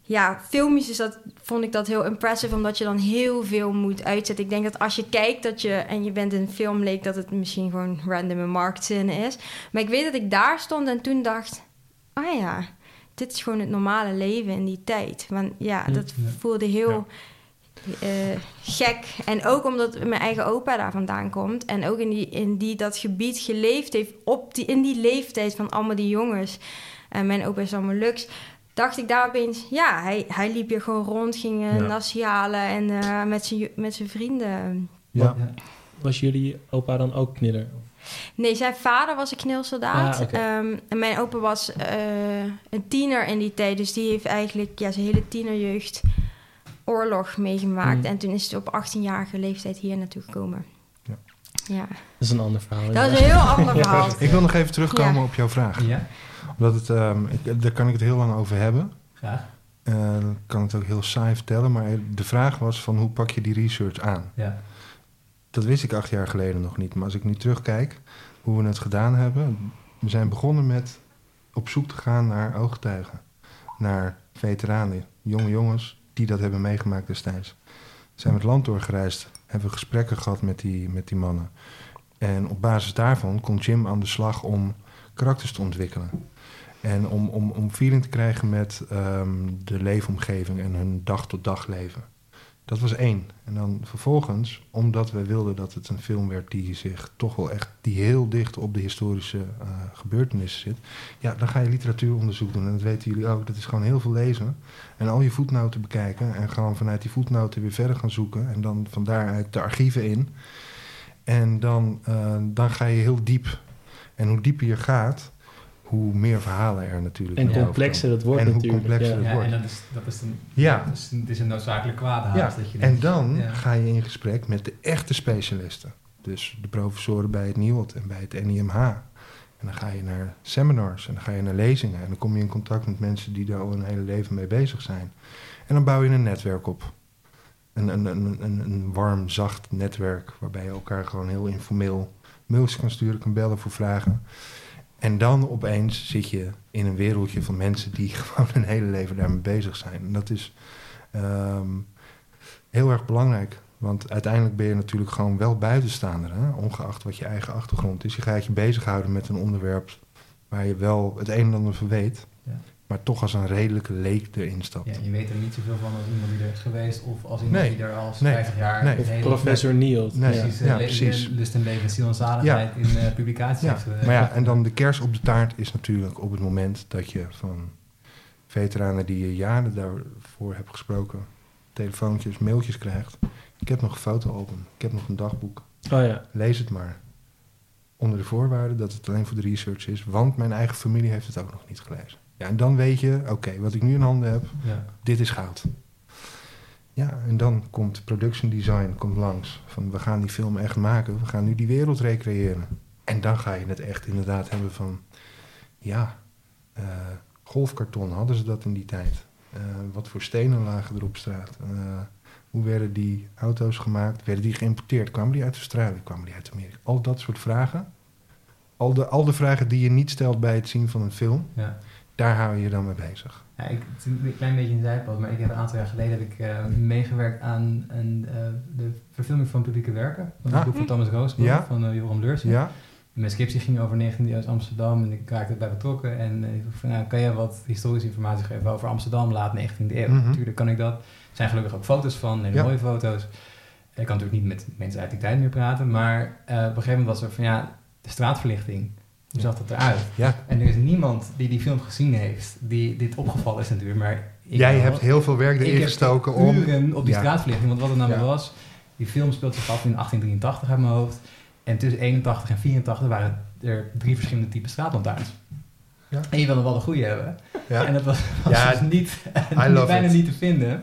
Ja, filmisch is dat, vond ik dat heel impressive... omdat je dan heel veel moet uitzetten. Ik denk dat als je kijkt dat je... en je bent in een film, leek dat het misschien gewoon random een marktzin is. Maar ik weet dat ik daar stond en toen dacht... oh ja, dit is gewoon het normale leven in die tijd. Want ja, Hm, dat ja. voelde heel eh, gek. En ook omdat mijn eigen opa daar vandaan komt. En ook in, die, in die, dat gebied geleefd heeft. Op die, in die leeftijd van allemaal die jongens. En mijn opa is allemaal Lux. Dacht ik daar opeens... Ja, hij, hij liep hier gewoon rond. Ging uh, Ja. nasi halen. En eh, met zijn met zijn vrienden... Ja. Ja. Was jullie opa dan ook kniller? Nee, zijn vader was een knilsoldaat. Ah. Ehm, en mijn opa was eh, een tiener in die tijd. Dus die heeft eigenlijk ja, zijn hele tienerjeugd oorlog meegemaakt. Mm. En toen is het op 18-jarige leeftijd hier naartoe gekomen. Ja. Ja, Dat is een ander verhaal. dat is een heel ander verhaal. Ik wil nog even terugkomen Ja. op jouw vraag. Ja, Omdat het, ehm, ik, daar kan ik het heel lang over hebben. graag. Eh, dan kan het ook heel saai vertellen. Maar de vraag was van hoe pak je die research aan? Ja. Dat wist ik acht jaar geleden nog niet. Maar als ik nu terugkijk hoe we het gedaan hebben. We zijn begonnen met op zoek te gaan naar ooggetuigen. Naar veteranen, jonge jongens die dat hebben meegemaakt destijds. We zijn het land doorgereisd, hebben we gesprekken gehad met die, met die mannen. En op basis daarvan kon Jim aan de slag om karakters te ontwikkelen. En om, om, om feeling te krijgen met ehm, de leefomgeving en hun dag-tot-dag leven. Dat was één. En dan vervolgens, omdat we wilden dat het een film werd die zich toch wel echt, die heel dicht op de historische eh, gebeurtenissen zit. Ja, dan ga je literatuuronderzoek doen. En dat weten jullie ook. Dat is gewoon heel veel lezen. En al je voetnoten bekijken. En gewoon vanuit die voetnoten weer verder gaan zoeken. En dan van daaruit de archieven in. En dan, eh, dan ga je heel diep. En hoe dieper je gaat, hoe meer verhalen er natuurlijk En complexer het wordt En hoe natuurlijk. complexer ja. het Ja, wordt. en dat is, dat is, een, Ja. dat is, een, het is een noodzakelijk kwaad haast. Ja, dat je en dan ja. ga je in gesprek met de echte specialisten. Dus de professoren bij het NIOD en bij het NIMH. En dan ga je naar seminars en dan ga je naar lezingen. En dan kom je in contact met mensen die daar al een hele leven mee bezig zijn. En dan bouw je een netwerk op. Een, een, een, een, een warm, zacht netwerk waarbij je elkaar gewoon heel informeel mails kan sturen, kan bellen voor vragen. En dan opeens zit je in een wereldje van mensen die gewoon hun hele leven daarmee bezig zijn. En dat is ehm, heel erg belangrijk. Want uiteindelijk ben je natuurlijk gewoon wel buitenstaander, hè? ongeacht wat je eigen achtergrond is. Je gaat je bezighouden met een onderwerp waar je wel het een en ander van weet. Maar toch als een redelijke leek erin stapt. Ja, je weet er niet zoveel van als iemand die er is geweest of als iemand Nee. die er al Nee. 50 jaar Nee. Of hele- professor Neil. Nee. Ja. precies, eh, Ja, precies. lust en leven, ziel en zaligheid in eh, publicaties Ja, eh, maar ja, en dan de kers op de taart is natuurlijk op het moment dat je van veteranen die je jaren daarvoor hebt gesproken, telefoontjes, mailtjes krijgt. Ik heb nog een fotoalbum, ik heb nog een dagboek. Oh ja. Lees het maar. Onder de voorwaarde dat het alleen voor de research is, want mijn eigen familie heeft het ook nog niet gelezen. Ja, en dan weet je, oké, wat ik nu in handen heb, ja. dit is goud. Ja, en dan komt production design komt langs. Van we gaan die film echt maken, we gaan nu die wereld recreëren. En dan ga je het echt inderdaad hebben van, ja, eh, golfkarton hadden ze dat in die tijd. Eh, wat voor stenen lagen er op straat? Eh, hoe werden die auto's gemaakt? Werden die geïmporteerd? Kwamen die uit Australië? Kwamen die uit Amerika? Al dat soort vragen. Al de, al de vragen die je niet stelt bij het zien van een film, ja. Daar hou je je dan mee bezig. Ja, ik, het is een klein beetje een zijpad, maar ik heb een aantal jaar geleden heb ik, eh, meegewerkt aan een, eh, de verfilming van publieke werken. Van het Ah. boek van Thomas Roosboom, Ja. van eh, Joram Leursen. Ja? Mijn scriptie ging over 19e eeuw Amsterdam en ik raakte erbij betrokken. En eh, ik vroeg van, nou, kan jij wat historische informatie geven over Amsterdam laat 19e eeuw? Mhm. Natuurlijk kan ik dat. Er zijn gelukkig ook foto's van, hele Ja. mooie foto's. Ik kan natuurlijk niet met mensen uit die tijd meer praten, maar eh, op een gegeven moment was er van, ja, de straatverlichting. Hoe zag dat eruit? Ja. En er is niemand die die film gezien heeft, die dit opgevallen is natuurlijk, maar ik Jij wel. hebt heel veel werk erin gestoken om... uren op die Ja. straatverlichting. Want wat het namelijk Ja. was, die film speelt zich af in 1883 uit mijn hoofd. En tussen 81 en 84 waren er drie verschillende typen straatlantaarns. Ja. En je wilde wel de goede hebben. En dat was, dus niet, bijna it. niet te vinden.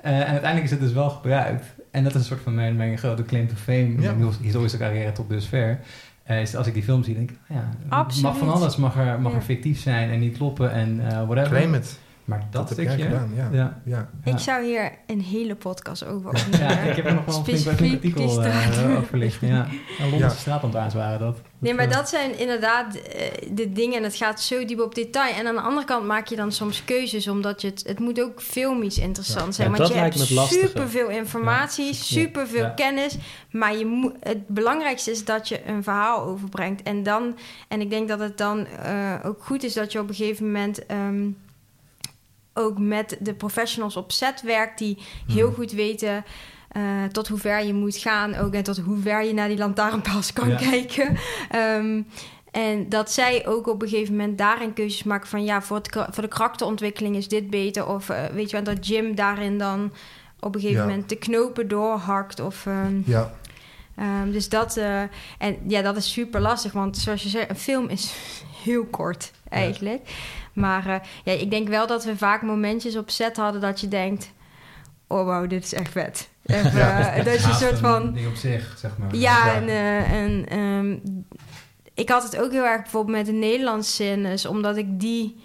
Eh, en uiteindelijk is het dus wel gebruikt. En dat is een soort van mijn, mijn grote claim to fame mijn historische carrière tot dusver. Eh, is als ik die film zie, denk ik, ah ja, Absoluut. mag van alles mag er, mag Ja. er fictief zijn en niet kloppen en eh whatever. Claim it. Maar dat, Dat, heb jij gedaan, ja. ja. ja. Ja. Ik zou hier een hele podcast over Ja, opnemen. ik heb er nog wel een artikel straat. over liggen. Ja. Ja, Londense Ja. straatlantaarns waren dat. Nee, maar eh, dat zijn inderdaad eh, de dingen en het gaat zo diep op detail. En aan de andere kant maak je dan soms keuzes, omdat je het... Het moet ook filmisch interessant zijn, Ja, want je hebt superveel informatie, superveel Ja. kennis. Maar je moet, het belangrijkste is dat je een verhaal overbrengt. En dan, en ik denk dat het dan eh, ook goed is dat je op een gegeven moment... ehm, ook met de professionals op set werkt die heel Mhm. goed weten eh, tot hoe ver je moet gaan. Ook en tot hoe ver je naar die lantaarnpaals kan Ja. kijken. Ehm, en dat zij ook op een gegeven moment daarin keuzes maken van ja, voor, het, voor de karakterontwikkeling is dit beter. Of eh, weet je wel, dat Jim daarin dan op een gegeven Ja. moment de knopen doorhakt. Of, ehm, Ja, ehm, dus dat, eh, en ja, dat is super lastig, want zoals je zegt, een film is heel kort eigenlijk. Maar eh, ja, ik denk wel dat we vaak momentjes op set hadden dat je denkt, oh wow, dit is echt vet. Even, Ja. eh, dat je een soort van... ding op zich, zeg maar. Ja, en, eh, en ehm, ik had het ook heel erg bijvoorbeeld met de Nederlandse scènes, omdat ik die.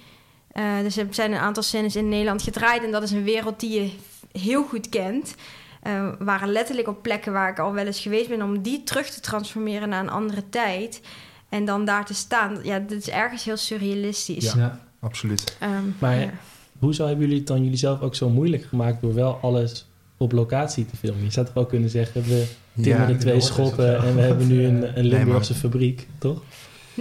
eh, dus er zijn een aantal scènes in Nederland gedraaid en dat is een wereld die je heel goed kent. Eh, waren letterlijk op plekken waar ik al wel eens geweest ben, om die terug te transformeren naar een andere tijd. En dan daar te staan. Ja, dit is ergens heel surrealistisch. Ja. Ja. Absoluut. Ehm, Maar- ja. Hoezo hebben jullie het dan jullie zelf ook zo moeilijk gemaakt door wel alles op locatie te filmen? Je zou toch wel kunnen zeggen, we timmeren de twee zo. en we hebben nu een, een Limburgse fabriek, toch?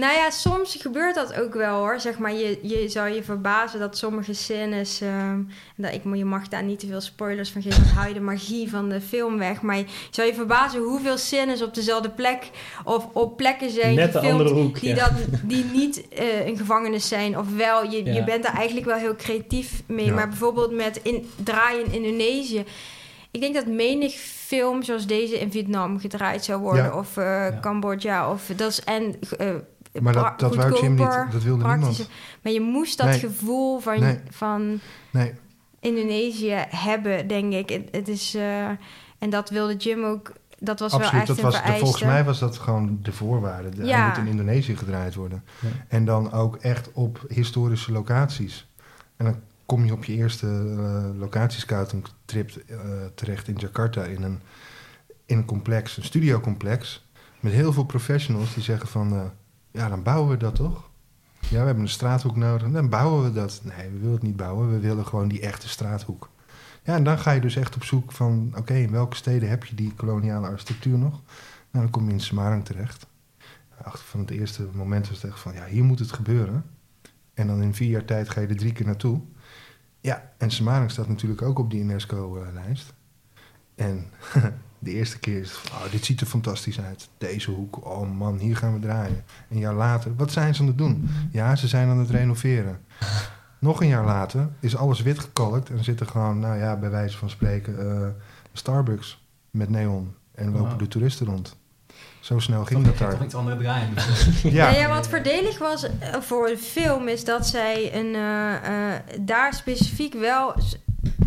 Nou ja, soms gebeurt dat ook wel hoor. Zeg maar, je, je zou je verbazen dat sommige scènes. ehm, dat ik, je mag daar niet te veel spoilers van geven, want hou je de magie van de film weg. Maar je zou je verbazen hoeveel scènes op dezelfde plek of op plekken zijn Net de andere hoek. die, ja. dat, die niet eh, een gevangenis zijn. Ofwel, je, Ja. je bent daar eigenlijk wel heel creatief mee. Ja. Maar bijvoorbeeld met in, draaien in Indonesië. Ik denk dat menig film zoals deze in Vietnam gedraaid zou worden. Of eh, Cambodja. Of dat is en eh, Maar pra- dat, dat wou niet. Dat wilde niemand. Maar je moest dat Nee. gevoel van, Nee. van Nee. Indonesië hebben, denk ik. Het, het is, eh, en dat wilde Jim ook. Dat was wel Absoluut. echt Dat een was, vereiste. volgens mij was dat gewoon de voorwaarde. De- Hij Ja. moet in Indonesië gedraaid worden. Ja. En dan ook echt op historische locaties. En dan kom je op je eerste eh locatiescouting trip eh, terecht in Jakarta in een, in een complex, een studiocomplex. Met heel veel professionals die zeggen van, eh, ja dan bouwen we dat toch? Ja, we hebben een straathoek nodig. Dan bouwen we dat. Nee, we willen het niet bouwen. We willen gewoon die echte straathoek. Ja, en dan ga je dus echt op zoek van... oké, in welke steden heb je die koloniale architectuur nog? Nou, dan kom je in Semarang terecht. Achter van het eerste moment was het echt van... ja, hier moet het gebeuren. En dan in vier jaar tijd ga je er drie keer naartoe. Ja, en Semarang staat natuurlijk ook op die UNESCO-lijst. En de eerste keer is oh, dit ziet er fantastisch uit. Deze hoek, oh man, hier gaan we draaien. Een jaar later, wat zijn ze aan het doen? Ja, ze zijn aan het renoveren. Nog een jaar later is alles wit gekalkt en zit er gewoon, nou ja, bij wijze van spreken, eh, Starbucks met neon. En lopen de toeristen rond. Zo snel ging dat toch daar. iets andere draaien. Dus, Ja, Nou ja, wat voordelig was eh, voor de film is dat zij een, eh, eh, daar specifiek wel.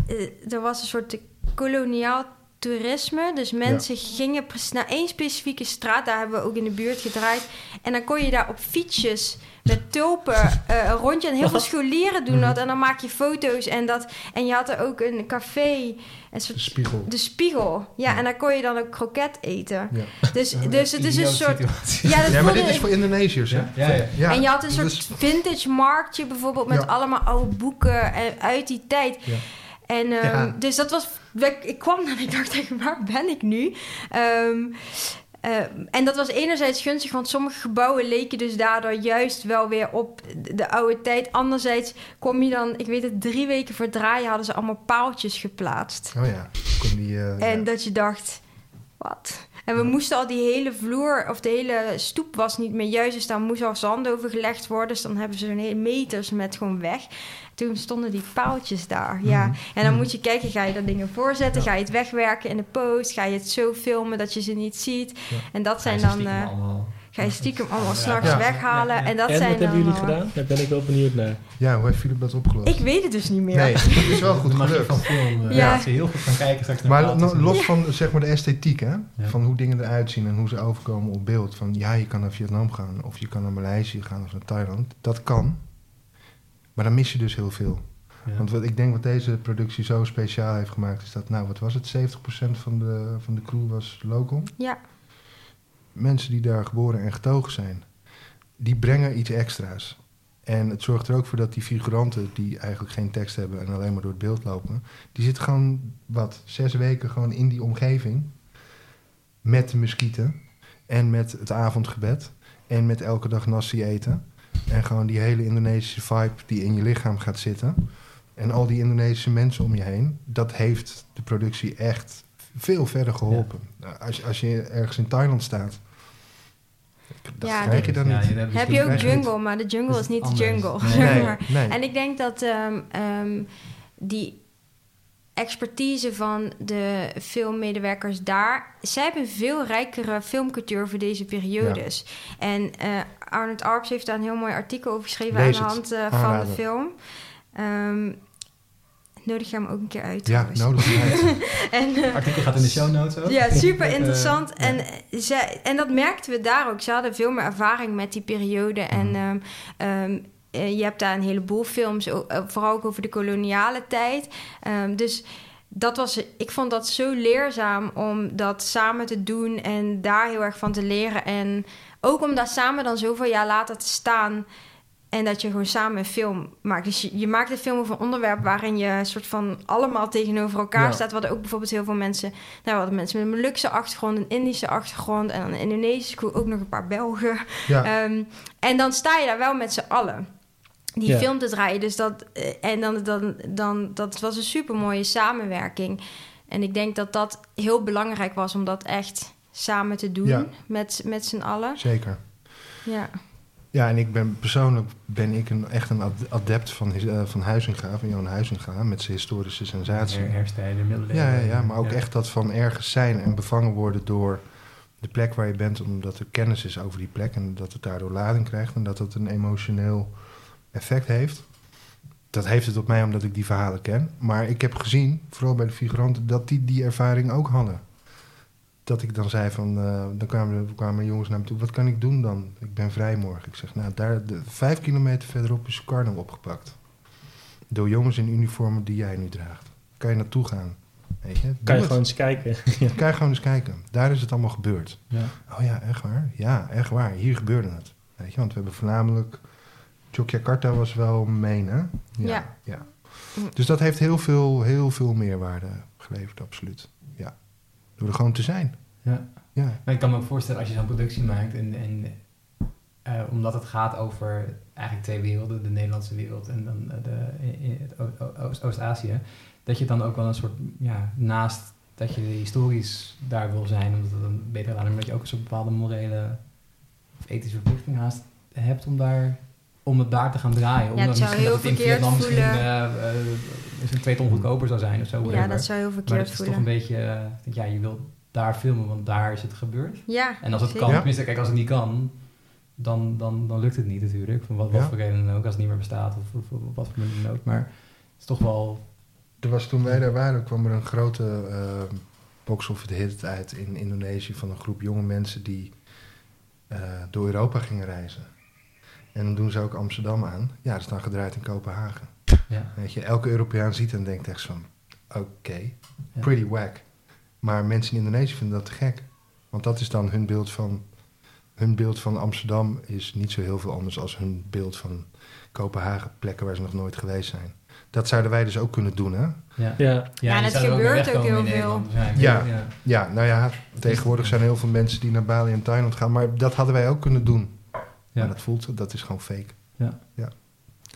eh, er was een soort koloniaal toerisme. Dus mensen gingen naar één specifieke straat. Daar hebben we ook in de buurt gedraaid. En dan kon je daar op fietsjes met tulpen eh, een rondje. En heel veel scholieren doen dat. En dan maak je foto's. En, dat, en je had er ook een café. Een de spiegel. de spiegel. Ja, Ja. en daar kon je dan ook kroket eten. Ja. Dus, dus het is een soort... Ja, dat Ja, maar dit is voor Indonesiërs, hè? Ja, ja, ja. Ja, en je had een soort dus- vintage marktje bijvoorbeeld met Ja. allemaal oude boeken eh, uit die tijd. En ehm, Ja. dus dat was. Ik kwam en ik dacht echt, waar ben ik nu? Ehm, eh, en dat was enerzijds gunstig, want sommige gebouwen leken dus daardoor juist wel weer op de, de oude tijd. Anderzijds kom je dan, ik weet het, drie weken voor draaien hadden ze allemaal paaltjes geplaatst. Oh ja, kon die... eh, En ja. dat je dacht, wat? En we moesten al die hele vloer, of de hele stoep was niet meer juist. Dus daar moest al zand over gelegd worden. Dus dan hebben ze zo'n hele meters met gewoon weg. Toen stonden die paaltjes daar, ja. Mhm. En dan moet je kijken, ga je dat dingen voorzetten? Ga je het wegwerken in de post? Ga je het zo filmen dat je ze niet ziet? Ja. En dat zijn dan... allemaal- ga je stiekem allemaal s'nachts Ja. weghalen. Ja, ja. En dat en zijn wat hebben jullie wel- gedaan? Daar ben ik wel benieuwd naar. ja, hoe heeft Philip dat opgelost? Ik weet het dus niet meer. Nee, het is wel goed gelukt. van film. eh, Ja. Als je heel goed kan kijken straks Maar no- los van zeg maar, de esthetiek, hè? Ja. van hoe dingen eruit zien en hoe ze overkomen op beeld. Van ja, je kan naar Vietnam gaan, of je kan naar Maleisië gaan of naar Thailand. Dat kan. Maar dan mis je dus heel veel. Ja. Want wat ik denk wat deze productie zo speciaal heeft gemaakt, is dat, nou, wat was het? 70% van de, van de crew was local. Ja. Mensen die daar geboren en getogen zijn, die brengen iets extra's. En het zorgt er ook voor dat die figuranten, die eigenlijk geen tekst hebben en alleen maar door het beeld lopen, die zitten gewoon, wat, zes weken gewoon in die omgeving. Met de muskieten en met het avondgebed en met elke dag nasi eten. En gewoon die hele Indonesische vibe die in je lichaam gaat zitten. En al die Indonesische mensen om je heen. Dat heeft de productie echt veel verder geholpen. Als, je- als je ergens in Thailand staat. Dat Ja, krijg je dan Ja, niet. dus Heb die- je ook niet. jungle, maar de jungle Is is niet de jungle. Nee. zeg Nee, maar. nee. En ik denk dat ehm, ehm, die expertise van de filmmedewerkers daar... Zij hebben een veel rijkere filmcultuur voor deze periodes. En eh Arnold Arps heeft daar een heel mooi artikel over geschreven... Lees aan de hand eh, van de film. Ehm, nodig je hem ook een keer uit. Ja, trouwens. nodig je uit. En, eh, artikel gaat in de show notes ook. ja, super Eh, interessant. en, eh, zij, en dat merkten we daar ook. Ze hadden veel meer ervaring met die periode. En Mhm. ehm, ehm, eh, je hebt daar een heleboel films, vooral ook over de koloniale tijd. Ehm, dus dat was, ik vond dat zo leerzaam om dat samen te doen en daar heel erg van te leren. En ook om daar samen dan zoveel jaar later te staan. En dat je gewoon samen een film maakt. Dus je, je maakt een film over een onderwerp waarin je soort van allemaal tegenover elkaar Ja. staat. Wat ook bijvoorbeeld heel veel mensen. Nou, hadden mensen met een Molukse achtergrond, een Indische achtergrond en dan een Indonesische ook nog een paar Belgen. Ja, Ehm, en dan sta je daar wel met z'n allen. Die film te draaien. Dus dat, eh, en dan, dan, dan, dat was een super mooie samenwerking. En ik denk dat dat heel belangrijk was om dat echt samen te doen met, met z'n allen. zeker. Ja. Ja, en ik ben persoonlijk ben ik een, echt een ad- adept van, eh, van Huizinga, van Johan Huizinga, met zijn historische sensatie. Her- Herstijden, middeleeuwen. Ja, ja, ja, maar ook Ja. echt dat van ergens zijn en bevangen worden door de plek waar je bent, omdat er kennis is over die plek en dat het daardoor lading krijgt en dat het een emotioneel effect heeft. Dat heeft het op mij omdat ik die verhalen ken. Maar ik heb gezien, vooral bij de figuranten, dat die die ervaring ook hadden. Dat ik dan zei van, eh, dan kwamen, kwamen jongens naar me toe, wat kan ik doen dan? Ik ben vrij morgen. Ik zeg, nou, daar, de, vijf kilometer verderop is Sukarno opgepakt. Door jongens in uniformen die jij nu draagt. Kan je naartoe gaan? Weet je? Kan je het. gewoon eens kijken. Kan je gewoon eens kijken. Daar is het allemaal gebeurd. Ja. Oh ja, echt waar? Ja, echt waar. Hier gebeurde het. Weet je, want we hebben voornamelijk... Yogyakarta was wel main, hè? Ja. ja. Dus dat heeft heel veel, heel veel meerwaarde geleverd, absoluut. Ja. Door er gewoon te zijn. Ja. Ja. Maar ik kan me ook voorstellen als je zo'n productie maakt en, en eh, omdat het gaat over eigenlijk twee werelden, de Nederlandse wereld en dan eh, de, in- het Oost- Oost-Azië, dat je dan ook wel een soort, ja, naast dat je historisch daar wil zijn, omdat het een betere laat, maar dat je ook een soort bepaalde morele of ethische verplichting haast hebt om daar om het daar te gaan draaien. Ja, het Omdat zou misschien heel dat het in verkeerd Vietnam misschien voelen. eh, eh, misschien twee ton goedkoper zou zijn of zo. ja, dat zou heel maar verkeerd het is toch voelen. een beetje, eh, ik denk, ja, je wilt daar filmen, want daar is het gebeurd. Ja, En als het zeker. kan, tenminste, kijk, als het niet kan, dan, dan, dan lukt het niet natuurlijk. Van wat, wat Ja. voor reden dan ook, als het niet meer bestaat of, of, of wat voor manier dan ook. Maar het is toch wel... Er was toen wij daar waren, kwam er een grote box of the hit uit in Indonesië van een groep jonge mensen die eh, door Europa gingen reizen. En dan doen ze ook Amsterdam aan. Ja, dat is dan gedraaid in Kopenhagen. Ja, Weet je, elke Europeaan ziet en denkt echt van, oké, Ja. pretty wack. Maar mensen in Indonesië vinden dat te gek. Want dat is dan hun beeld van, hun beeld van Amsterdam is niet zo heel veel anders als hun beeld van Kopenhagen, plekken waar ze nog nooit geweest zijn. Dat zouden wij dus ook kunnen doen, hè? ja. Ja, Ja, en het ook gebeurt ook heel veel. Ja. ja. Ja, nou ja, tegenwoordig zijn er heel veel mensen die naar Bali en Thailand gaan, maar dat hadden wij ook kunnen doen. Ja. Maar dat voelt, dat is gewoon fake. Ja. Ja.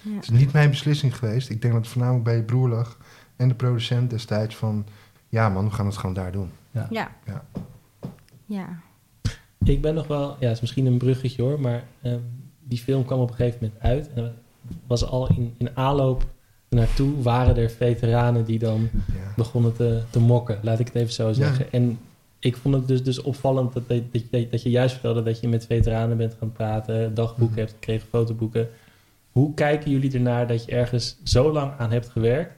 Het is niet mijn beslissing geweest. Ik denk dat het voornamelijk bij je broer lag en de producent destijds van, ja man, we gaan het gewoon daar doen. Ja. Ja. Ja. Ik ben nog wel, ja, het is misschien een bruggetje hoor, maar ehm, die film kwam op een gegeven moment uit. En was al in, in aanloop naartoe, waren er veteranen die dan Ja. begonnen te, te mokken, laat ik het even zo Ja. zeggen. En ik vond het dus, dus opvallend dat, dat, dat, je- dat je juist vertelde dat je met veteranen bent gaan praten, dagboeken Mhm. hebt gekregen, fotoboeken. Hoe kijken jullie ernaar dat je ergens zo lang aan hebt gewerkt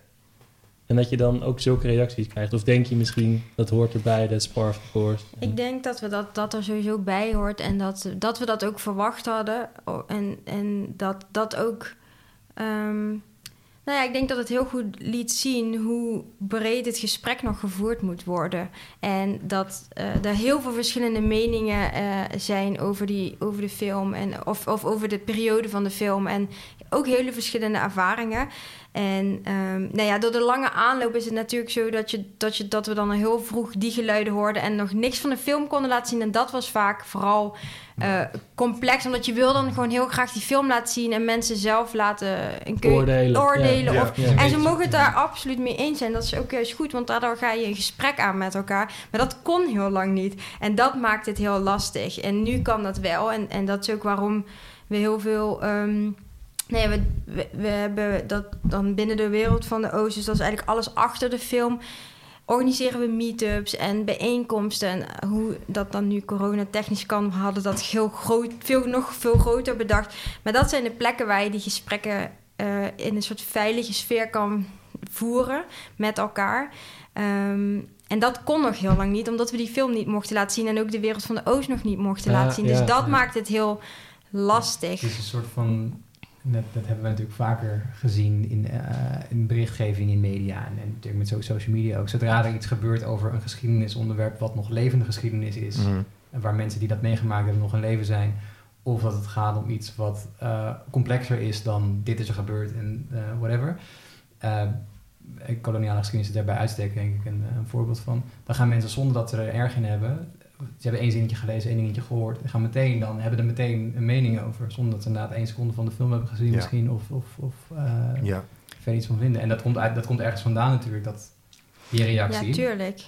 en dat je dan ook zulke reacties krijgt? Of denk je misschien, dat hoort erbij, dat is par of the course? Ik denk dat we dat, dat er sowieso bij hoort en dat, dat we dat ook verwacht hadden. En, en dat dat ook. ehm, nou ja, ik denk dat het heel goed liet zien hoe breed het gesprek nog gevoerd moet worden. En dat eh, er heel veel verschillende meningen eh, zijn over, die, over de film en, of, of over de periode van de film. En ook hele verschillende ervaringen. En ehm, nou ja, door de lange aanloop is het natuurlijk zo dat, je, dat, je, dat we dan heel vroeg die geluiden hoorden en nog niks van de film konden laten zien. En dat was vaak vooral eh, complex, omdat je wil dan gewoon heel graag die film laten zien en mensen zelf laten een keu- Oordelen. oordelen. Ja, Of, ja. En ze mogen het daar absoluut mee eens zijn. Dat is ook juist goed, want daardoor ga je een gesprek aan met elkaar. Maar dat kon heel lang niet. En dat maakt het heel lastig. En nu kan dat wel. En, en dat is ook waarom we heel veel. ehm, nee, we, we, we hebben dat dan binnen de wereld van de Oost. Dus dat is eigenlijk alles achter de film. Organiseren we meetups en bijeenkomsten. En hoe dat dan nu coronatechnisch kan, we hadden dat heel groot, veel, nog veel groter bedacht. Maar dat zijn de plekken waar je die gesprekken eh, in een soort veilige sfeer kan voeren met elkaar. Ehm, en dat kon nog heel lang niet, omdat we die film niet mochten laten zien en ook de wereld van de Oost nog niet mochten laten zien. Dus ja, dat ja. maakt het heel lastig. Het is een soort van, net, dat hebben we natuurlijk vaker gezien in, eh, in berichtgeving in media en, en natuurlijk met so- social media ook. Zodra er iets gebeurt over een geschiedenisonderwerp wat nog levende geschiedenis is, Mhm. en waar mensen die dat meegemaakt hebben nog in leven zijn, of dat het gaat om iets wat eh, complexer is dan dit is er gebeurd en eh, whatever. Koloniale geschiedenis is daarbij uitstek denk ik een, een voorbeeld van. Dan gaan mensen zonder dat ze er erg in hebben, ze hebben één zinnetje gelezen, één dingetje gehoord, en gaan meteen dan hebben er meteen een mening over, zonder dat ze inderdaad één seconde van de film hebben gezien Ja. misschien, of, of, of eh, Ja, verder iets van vinden. En dat komt, uit, dat komt ergens vandaan natuurlijk, dat, die reactie. Ja, tuurlijk.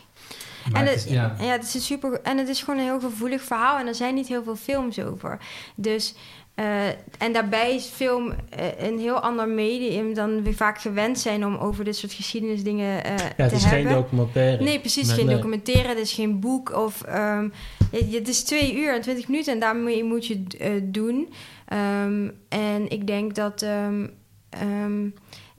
Maar en, het het, is- ja. ja. het is een super, en het is gewoon een heel gevoelig verhaal en er zijn niet heel veel films over. Dus, eh, en daarbij is film eh, een heel ander medium dan we vaak gewend zijn om over dit soort geschiedenisdingen eh Ja, het te is geen hebben. documentaire. Nee, precies. Nee. geen Nee. documentaire, het is geen boek. Of, ehm, het, het is twee uur en twintig minuten en daarmee moet je het doen. Ehm, en ik denk dat ehm,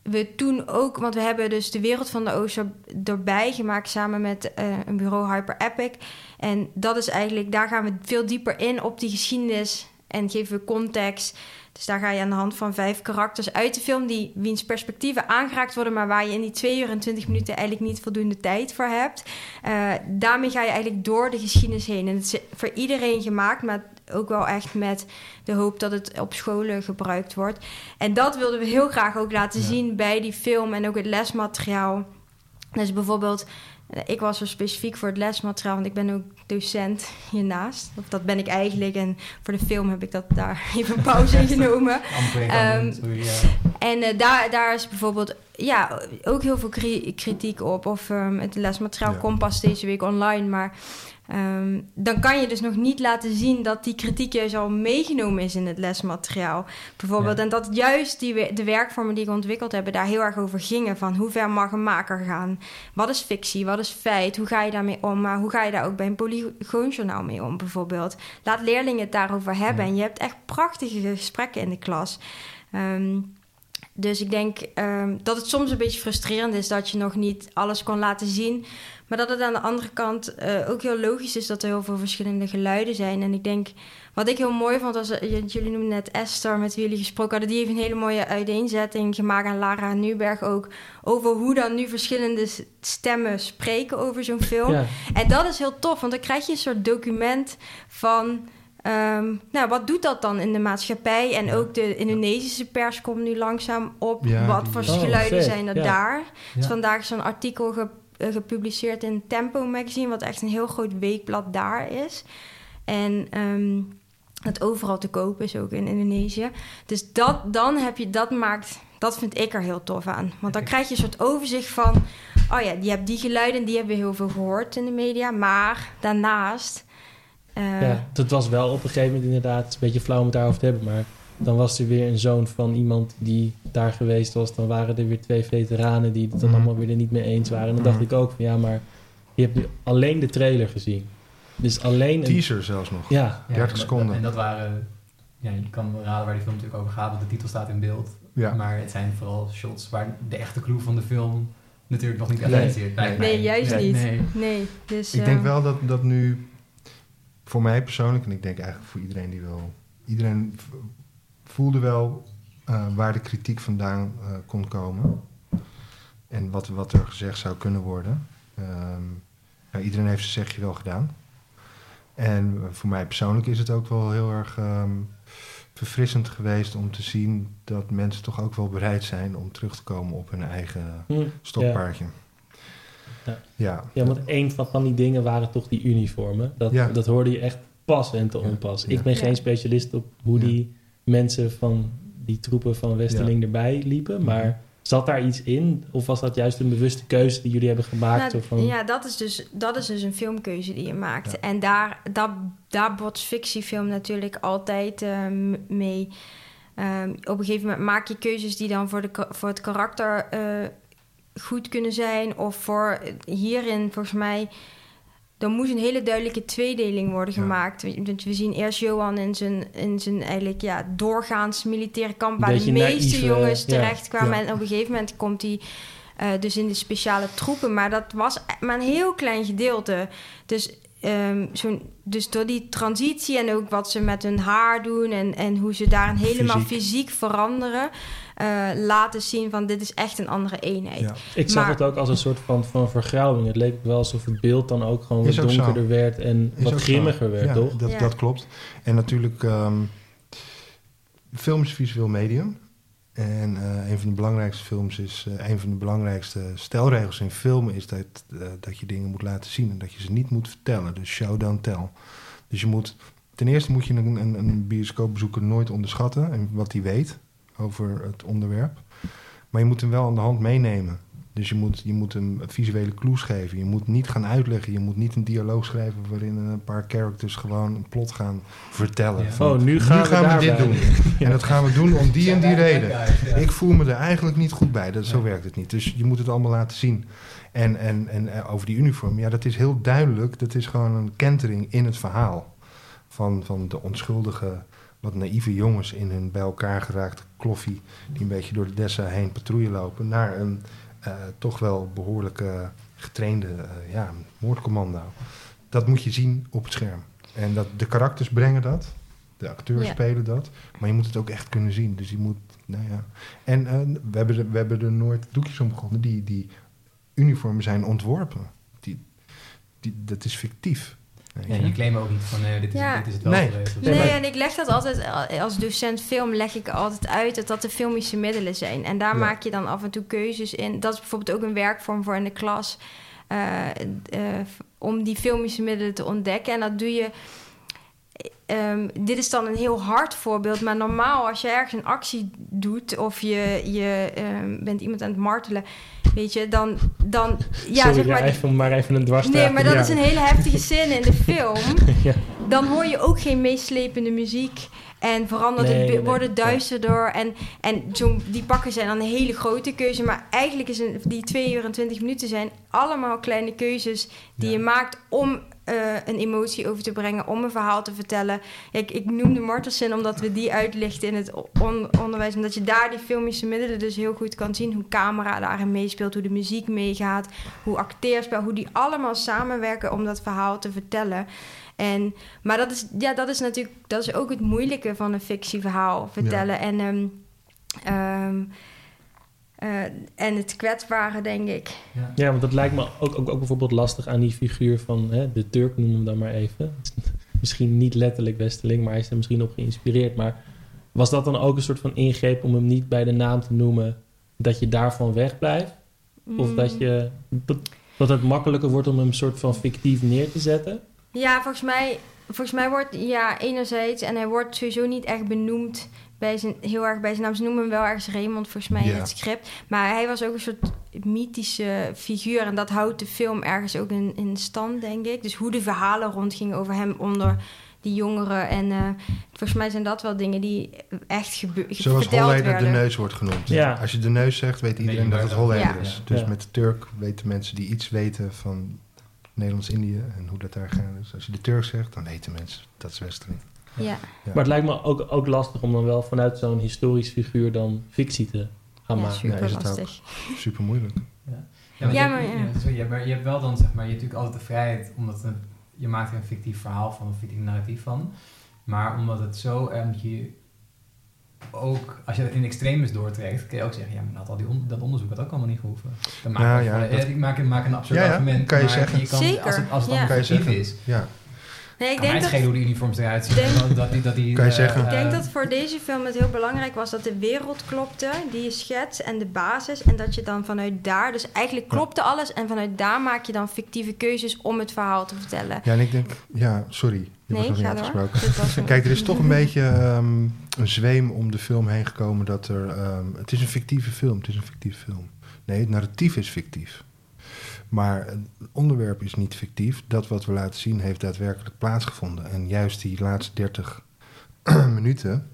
we toen ook... Want we hebben dus de wereld van de Oost er- erbij gemaakt... samen met een bureau Hyper Epic. En dat is eigenlijk... Daar gaan we veel dieper in op die geschiedenis... en geven we context... Dus daar ga je aan de hand van vijf karakters uit de film... die wiens perspectieven aangeraakt worden... maar waar je in die twee uur en twintig minuten... eigenlijk niet voldoende tijd voor hebt. Eh, daarmee ga je eigenlijk door de geschiedenis heen. En het is voor iedereen gemaakt... maar ook wel echt met de hoop dat het op scholen gebruikt wordt. En dat wilden we heel graag ook laten Ja. zien bij die film... en ook het lesmateriaal. Dus bijvoorbeeld... Ik was er specifiek voor het lesmateriaal, want ik ben ook docent hiernaast. Of dat ben ik eigenlijk. En voor de film heb ik dat daar even pauze in genomen. Ja. En eh, daar, daar is bijvoorbeeld ja, ook heel veel kri- kritiek op. Of ehm, het lesmateriaal Ja. komt pas deze week online. Maar ehm, dan kan je dus nog niet laten zien dat die kritiek juist al meegenomen is in het lesmateriaal. Bijvoorbeeld. Ja. En dat juist die, de werkvormen die ik ontwikkeld hebben daar heel erg over gingen. Van hoe ver mag een maker gaan? Wat is fictie? Wat is feit? Hoe ga je daarmee om? Maar hoe ga je daar ook bij een polygoonjournaal mee om bijvoorbeeld? Laat leerlingen het daarover hebben. Ja. En je hebt echt prachtige gesprekken in de klas. Ehm, dus ik denk ehm, dat het soms een beetje frustrerend is dat je nog niet alles kon laten zien. Maar dat het aan de andere kant eh, ook heel logisch is dat er heel veel verschillende geluiden zijn. En ik denk, wat ik heel mooi vond, was, eh, jullie noemden net Esther, met wie jullie gesproken hadden. Die heeft een hele mooie uiteenzetting gemaakt aan Lara Nuberg ook. Over hoe dan nu verschillende stemmen spreken over zo'n film. Ja, En dat is heel tof, want dan krijg je een soort document van... ehm, nou, wat doet dat dan in de maatschappij? En Ja. ook de Indonesische pers komt nu langzaam op. Ja, wat voor Oh, geluiden vet, zijn er ja. daar? Dus vandaag is zo'n artikel ge- eh, gepubliceerd in Tempo Magazine... wat echt een heel groot weekblad daar is. En ehm, het overal te koop is, ook in Indonesië. Dus dat, dan heb je, dat maakt... Dat vind ik er heel tof aan. Want dan krijg je een soort overzicht van... Oh ja, je hebt die geluiden, en die hebben we heel veel gehoord in de media. Maar daarnaast... eh, ja, het was wel op een gegeven moment inderdaad een beetje flauw om het daarover te hebben. Maar dan was er weer een zoon van iemand die daar geweest was. Dan waren er weer twee veteranen die het dan Mhm. allemaal weer er niet mee eens waren. En dan dacht Mhm. ik ook van ja, maar je hebt nu alleen de trailer gezien. Dus alleen een... teaser zelfs nog. Ja, Ja, 30 en dat- seconden. En dat waren... Ja, je kan raden waar die film natuurlijk over gaat, want de titel staat in beeld. Ja. Maar het zijn vooral shots waar de echte clue van de film natuurlijk nog niet Nee. lijkt mij. Nee, juist Nee, niet. Nee. Nee, dus... Ik denk eh, wel dat, dat nu, voor mij persoonlijk, en ik denk eigenlijk voor iedereen die wil, iedereen voelde wel eh, waar de kritiek vandaan eh, kon komen. En wat, wat er gezegd zou kunnen worden. Ehm, nou, iedereen heeft zijn zegje wel gedaan. En eh, voor mij persoonlijk is het ook wel heel erg ehm, verfrissend geweest om te zien dat mensen toch ook wel bereid zijn om terug te komen op hun eigen Hm, stokpaardje. Ja. Ja. Ja, want een van, van die dingen waren toch die uniformen. Dat, Ja. dat hoorde je echt pas en te Ja. onpas. Ja. Ik ben Ja. geen specialist op hoe Ja. die mensen van die troepen van Westerling erbij liepen. Maar zat daar iets in? Of was dat juist een bewuste keuze die jullie hebben gemaakt? Nou, van, Ja, dat is, dus, dat is dus een filmkeuze die je maakt. Ja. En daar, daar, daar botst fictiefilm natuurlijk altijd eh, m- mee. Ehm, op een gegeven moment maak je keuzes die dan voor, de, voor het karakter eh, goed kunnen zijn. Of voor hierin, volgens mij, dan moet een hele duidelijke tweedeling worden Ja. gemaakt. Want we zien eerst Johan in zijn, in zijn eigenlijk ja, doorgaans militaire kamp... Waar de meeste naïeve, jongens ja. terecht kwamen. Ja. En op een gegeven moment komt hij Eh, dus in de speciale troepen. Maar dat was maar een heel klein gedeelte. Dus, ehm, zo'n, dus door die transitie en ook wat ze met hun haar doen... en, en hoe ze daar helemaal fysiek, veranderen... eh, laten zien van dit is echt een andere eenheid. Ja. Ik zag Maar- het ook als een soort van, van vergrauwing. Het leek wel alsof het beeld dan ook gewoon wat zo. donkerder werd en Is wat zo. grimmiger werd, ja, toch? Dat, Ja. dat klopt. En natuurlijk, ehm, film is visueel medium. En eh, een van de belangrijkste films is, eh, een van de belangrijkste stelregels in filmen is dat, dat je dingen moet laten zien en dat je ze niet moet vertellen. Dus show, don't tell. Dus je moet, ten eerste moet je een, een, een bioscoopbezoeker nooit onderschatten en wat hij weet over het onderwerp. Maar je moet hem wel aan de hand meenemen. Dus je moet, je moet hem visuele clues geven. Je moet niet gaan uitleggen. Je moet niet een dialoog schrijven waarin een paar characters gewoon een plot gaan vertellen. Ja. Van, Oh, nu gaan, nu gaan we dit doen. En dat gaan we doen om die en die reden. Ja. Ik voel me er eigenlijk niet goed bij. Dat, zo Ja. werkt het niet. Dus je moet het allemaal laten zien. En, en, en eh, over die uniform, ja, dat is heel duidelijk. Dat is gewoon een kentering in het verhaal. Van, van de onschuldige, wat naïeve jongens in hun bij elkaar geraakte kloffie... die een beetje door de Dessa heen patrouille lopen... naar een eh, toch wel behoorlijk eh, getrainde eh, ja, moordcommando. Dat moet je zien op het scherm. En dat, de karakters brengen dat. De acteurs Ja. spelen dat. Maar je moet het ook echt kunnen zien. Dus je moet, nou ja. En eh, we, hebben er, we hebben er nooit doekjes om begonnen. Die, die uniformen zijn ontworpen. Die, die, dat is fictief. Ja, je. claimt ook niet van nee, dit is, Ja. dit is het wel Nee. geweest. Nee, en ik leg dat altijd eh, als docent film leg ik altijd uit dat dat de filmische middelen zijn. En daar Ja. maak je dan af en toe keuzes in. Dat is bijvoorbeeld ook een werkvorm voor in de klas. eh, eh, om die filmische middelen te ontdekken. En dat doe je. Ehm, dit is dan een heel hard voorbeeld, maar normaal als je ergens een actie doet of je, je ehm, bent iemand aan het martelen, weet je, dan, dan ja, Sorry, zeg maar, even, maar even een dwarsstraat. Nee, maar dat Ja. is een hele heftige scène in de film. Ja. Dan hoor je ook geen meeslepende muziek. En verandert Nee, het, nee, wordt het duisterder. En, en zo'n- die pakken zijn dan een hele grote keuze. Maar eigenlijk is een, die 2 uur en 20 minuten zijn allemaal kleine keuzes die Ja. je maakt om eh, een emotie over te brengen, om een verhaal te vertellen. Ik, ik noemde Martelsen omdat we die uitlichten in het on- onderwijs. Omdat je daar die filmische middelen dus heel goed kan zien. Hoe camera daarin meespeelt, hoe de muziek meegaat, hoe acteerspel, hoe die allemaal samenwerken om dat verhaal te vertellen. En, maar dat is, ja, dat is natuurlijk dat is ook het moeilijke van een fictieverhaal vertellen. En, ehm, ehm, eh, en het kwetsbare, denk ik. Ja. Ja, want dat lijkt me ook, ook, ook bijvoorbeeld lastig aan die figuur van hè, de Turk, noemen we hem dan maar even. misschien niet letterlijk Westeling, maar hij is er misschien op geïnspireerd. Maar was dat dan ook een soort van ingreep om hem niet bij de naam te noemen, dat je daarvan wegblijft? Of Mm. dat, je, dat, dat het makkelijker wordt om hem soort van fictief neer te zetten? Ja, volgens mij, volgens mij wordt, ja, enerzijds, en hij wordt sowieso niet echt benoemd bij zijn, heel erg bij zijn naam. Ze noemen hem wel ergens Raymond, volgens mij, in het script. Maar hij was ook een soort mythische figuur en dat houdt de film ergens ook in, in stand, denk ik. Dus hoe de verhalen rondgingen over hem onder die jongeren. En eh, volgens mij zijn dat wel dingen die echt gebe- Zoals Holleder de neus wordt genoemd. Ja. Als je de neus zegt, weet Nee, iedereen dat het. Holleder Ja. is. Dus Ja. met de Turk weten mensen die iets weten van Nederlands-Indië en hoe dat daar gaat. Dus als je de Turk zegt, dan weten mensen dat is Westeling. Ja. Maar het lijkt me ook, ook lastig om dan wel vanuit zo'n historisch figuur dan fictie te gaan Ja, maken. super is het ook. lastig. Super moeilijk. Ja, maar, Ja, je, maar hebt- ja. ja, sorry, je, hebt, maar je hebt wel dan, zeg maar, je hebt natuurlijk altijd de vrijheid, omdat een, je maakt er een fictief verhaal van, een fictief narratief van. Maar omdat het zo, je ook, als je het in extremis doortrekt, kun je ook zeggen, ja, maar dat, al die on- dat onderzoek had ook allemaal niet gehoeven. Dan maak Ja, je ja, gewoon- dat- eh, ik maak, maak een absurd Ja, ja, argument, kan je maar zeggen. Je kan, Zeker, Als het, als het dan fictief is, Ja, Nee, ik kan denk dat, hoe de uniforms eruit zien. Denk- dat, die, dat die, Kan je eh, zeggen. Ik eh, denk dat voor deze film het heel belangrijk was dat de wereld klopte, die je schetst en de basis. En dat je dan vanuit daar, dus eigenlijk klopte alles en vanuit daar maak je dan fictieve keuzes om het verhaal te vertellen. ja en ik denk, ja, sorry, je Nee, was nog niet Kijk, er is toch een beetje ehm, een zweem om de film heen gekomen dat er... ehm, het is een fictieve film, het is een fictieve film. Nee, het narratief is fictief. Maar het onderwerp is niet fictief. Dat wat we laten zien heeft daadwerkelijk plaatsgevonden. En juist die laatste 30 minuten,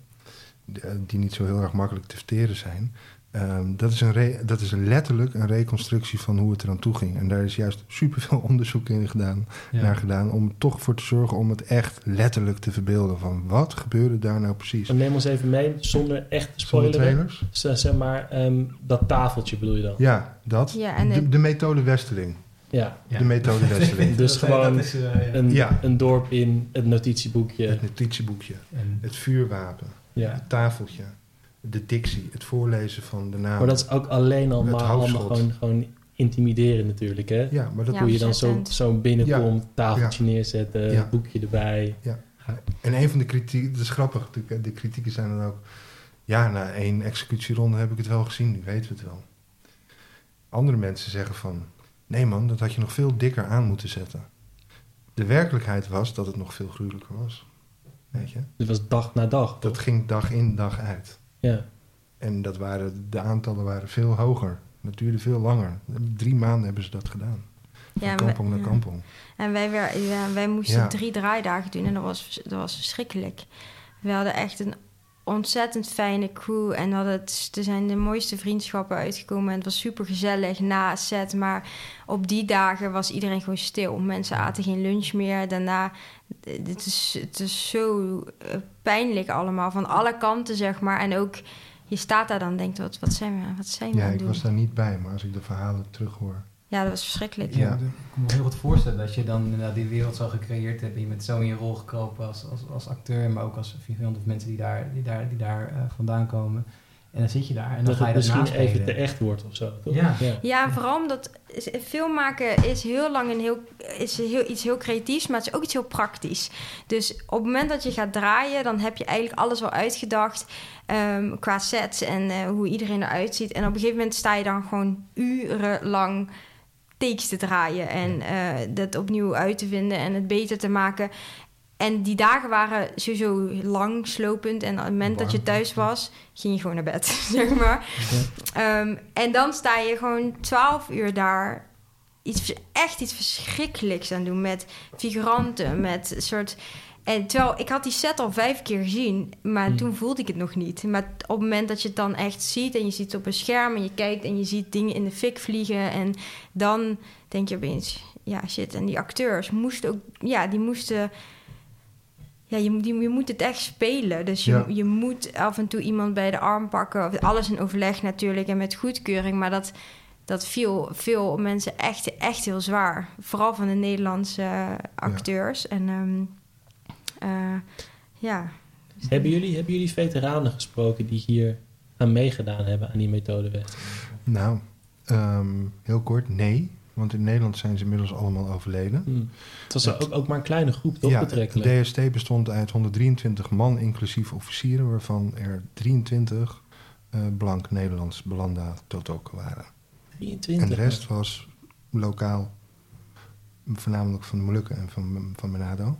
eh, die niet zo heel erg makkelijk te verteren zijn... Ehm, dat, is een re- dat is letterlijk een reconstructie van hoe het eraan toe ging. En daar is juist superveel onderzoek in gedaan, Ja. naar gedaan... om er toch voor te zorgen om het echt letterlijk te verbeelden. Van wat gebeurde daar nou precies? Dan neem ons even mee, zonder echt te Zonder spoileren. trailers? Z- Zeg maar, ehm, dat tafeltje bedoel je dan? Ja, dat. Ja, en de, het- de methode Westeling. Ja. Ja. De methode Westeling. Dus gewoon is, eh, ja. Een, Ja. een dorp in het notitieboekje. Het notitieboekje, En- het vuurwapen, Ja. het tafeltje, de dictie, het voorlezen van de naam. Maar dat is ook alleen al Het maar allemaal gewoon, gewoon intimideren natuurlijk, hè? Ja, maar dat Ja. Hoe je dan zo, zo binnenkomt, tafeltje neerzetten, Ja. boekje erbij. En een van de kritieken, dat is grappig, de, de kritieken zijn dan ook... Ja, na één executieronde heb ik het wel gezien, nu weten we het wel. Andere mensen zeggen van... Nee man, dat had je nog veel dikker aan moeten zetten. De werkelijkheid was dat het nog veel gruwelijker was. Weet je? Dit was dag na dag. Dat ging dag in, dag uit. Ja. En dat waren, de aantallen waren veel hoger. Dat duurde veel langer. Drie maanden hebben ze dat gedaan. Van Ja, kampong naar ja. kampong. En wij, ja, wij moesten Ja. drie draaidagen doen en dat was, dat was verschrikkelijk. We hadden echt een ontzettend fijne crew en hadden het, er zijn de mooiste vriendschappen uitgekomen. En het was super gezellig na set, maar op die dagen was iedereen gewoon stil. Mensen aten geen lunch meer. Daarna, het is, het is zo eh, pijnlijk allemaal, van alle kanten zeg maar. En ook, je staat daar dan en denkt, wat, wat zijn we, wat zijn we Ja, ik doen? was daar niet bij, maar als ik de verhalen terughoor... Ja, dat was verschrikkelijk. Ja, Ja. ik kan me heel goed voorstellen dat je dan inderdaad die wereld zo gecreëerd hebt en je bent zo in je rol gekropen als, als, als acteur, maar ook als figurant of mensen die daar, die daar, die daar eh, vandaan komen. En dan zit je daar en dan dat ga je het dat misschien naspelen. even te echt wordt of zo. Toch? Ja. Ja, en vooral omdat film maken is heel lang een heel, is heel, iets heel creatiefs, maar het is ook iets heel praktisch. Dus op het moment dat je gaat draaien, dan heb je eigenlijk alles al uitgedacht ehm, qua sets en eh, hoe iedereen eruit ziet. En op een gegeven moment sta je dan gewoon urenlang takes te draaien en eh, dat opnieuw uit te vinden en het beter te maken. En die dagen waren sowieso lang, slopend. En op het moment dat je thuis was, ging je gewoon naar bed, zeg maar. Ehm, en dan sta je gewoon twaalf uur daar iets, echt iets verschrikkelijks aan doen met figuranten, met een soort... En terwijl ik had die set al vijf keer gezien, maar Hmm. toen voelde ik het nog niet. Maar op het moment dat je het dan echt ziet en je ziet het op een scherm en je kijkt en je ziet dingen in de fik vliegen en dan denk je opeens, ja shit. En die acteurs moesten ook, ja, die moesten ja, je, moet- die, je moet het echt spelen. Dus je, Ja. je moet af en toe iemand bij de arm pakken. Of Alles in overleg natuurlijk en met goedkeuring. Maar dat, dat viel veel mensen echt, echt heel zwaar. Vooral van de Nederlandse acteurs. En ehm, eh, ja. Hebben, jullie, hebben jullie veteranen gesproken die hier aan meegedaan hebben aan die methode West? Nou, ehm, heel kort, nee. Want in Nederland zijn ze inmiddels allemaal overleden. Hm. Het was ook, ook maar een kleine groep, toch? ja, betrekkelijk. de DST bestond uit 123 man, inclusief officieren... waarvan er 23 eh, blank Nederlands belanda Totoko waren. 23. En de rest was lokaal, voornamelijk van de Molukken en van, van.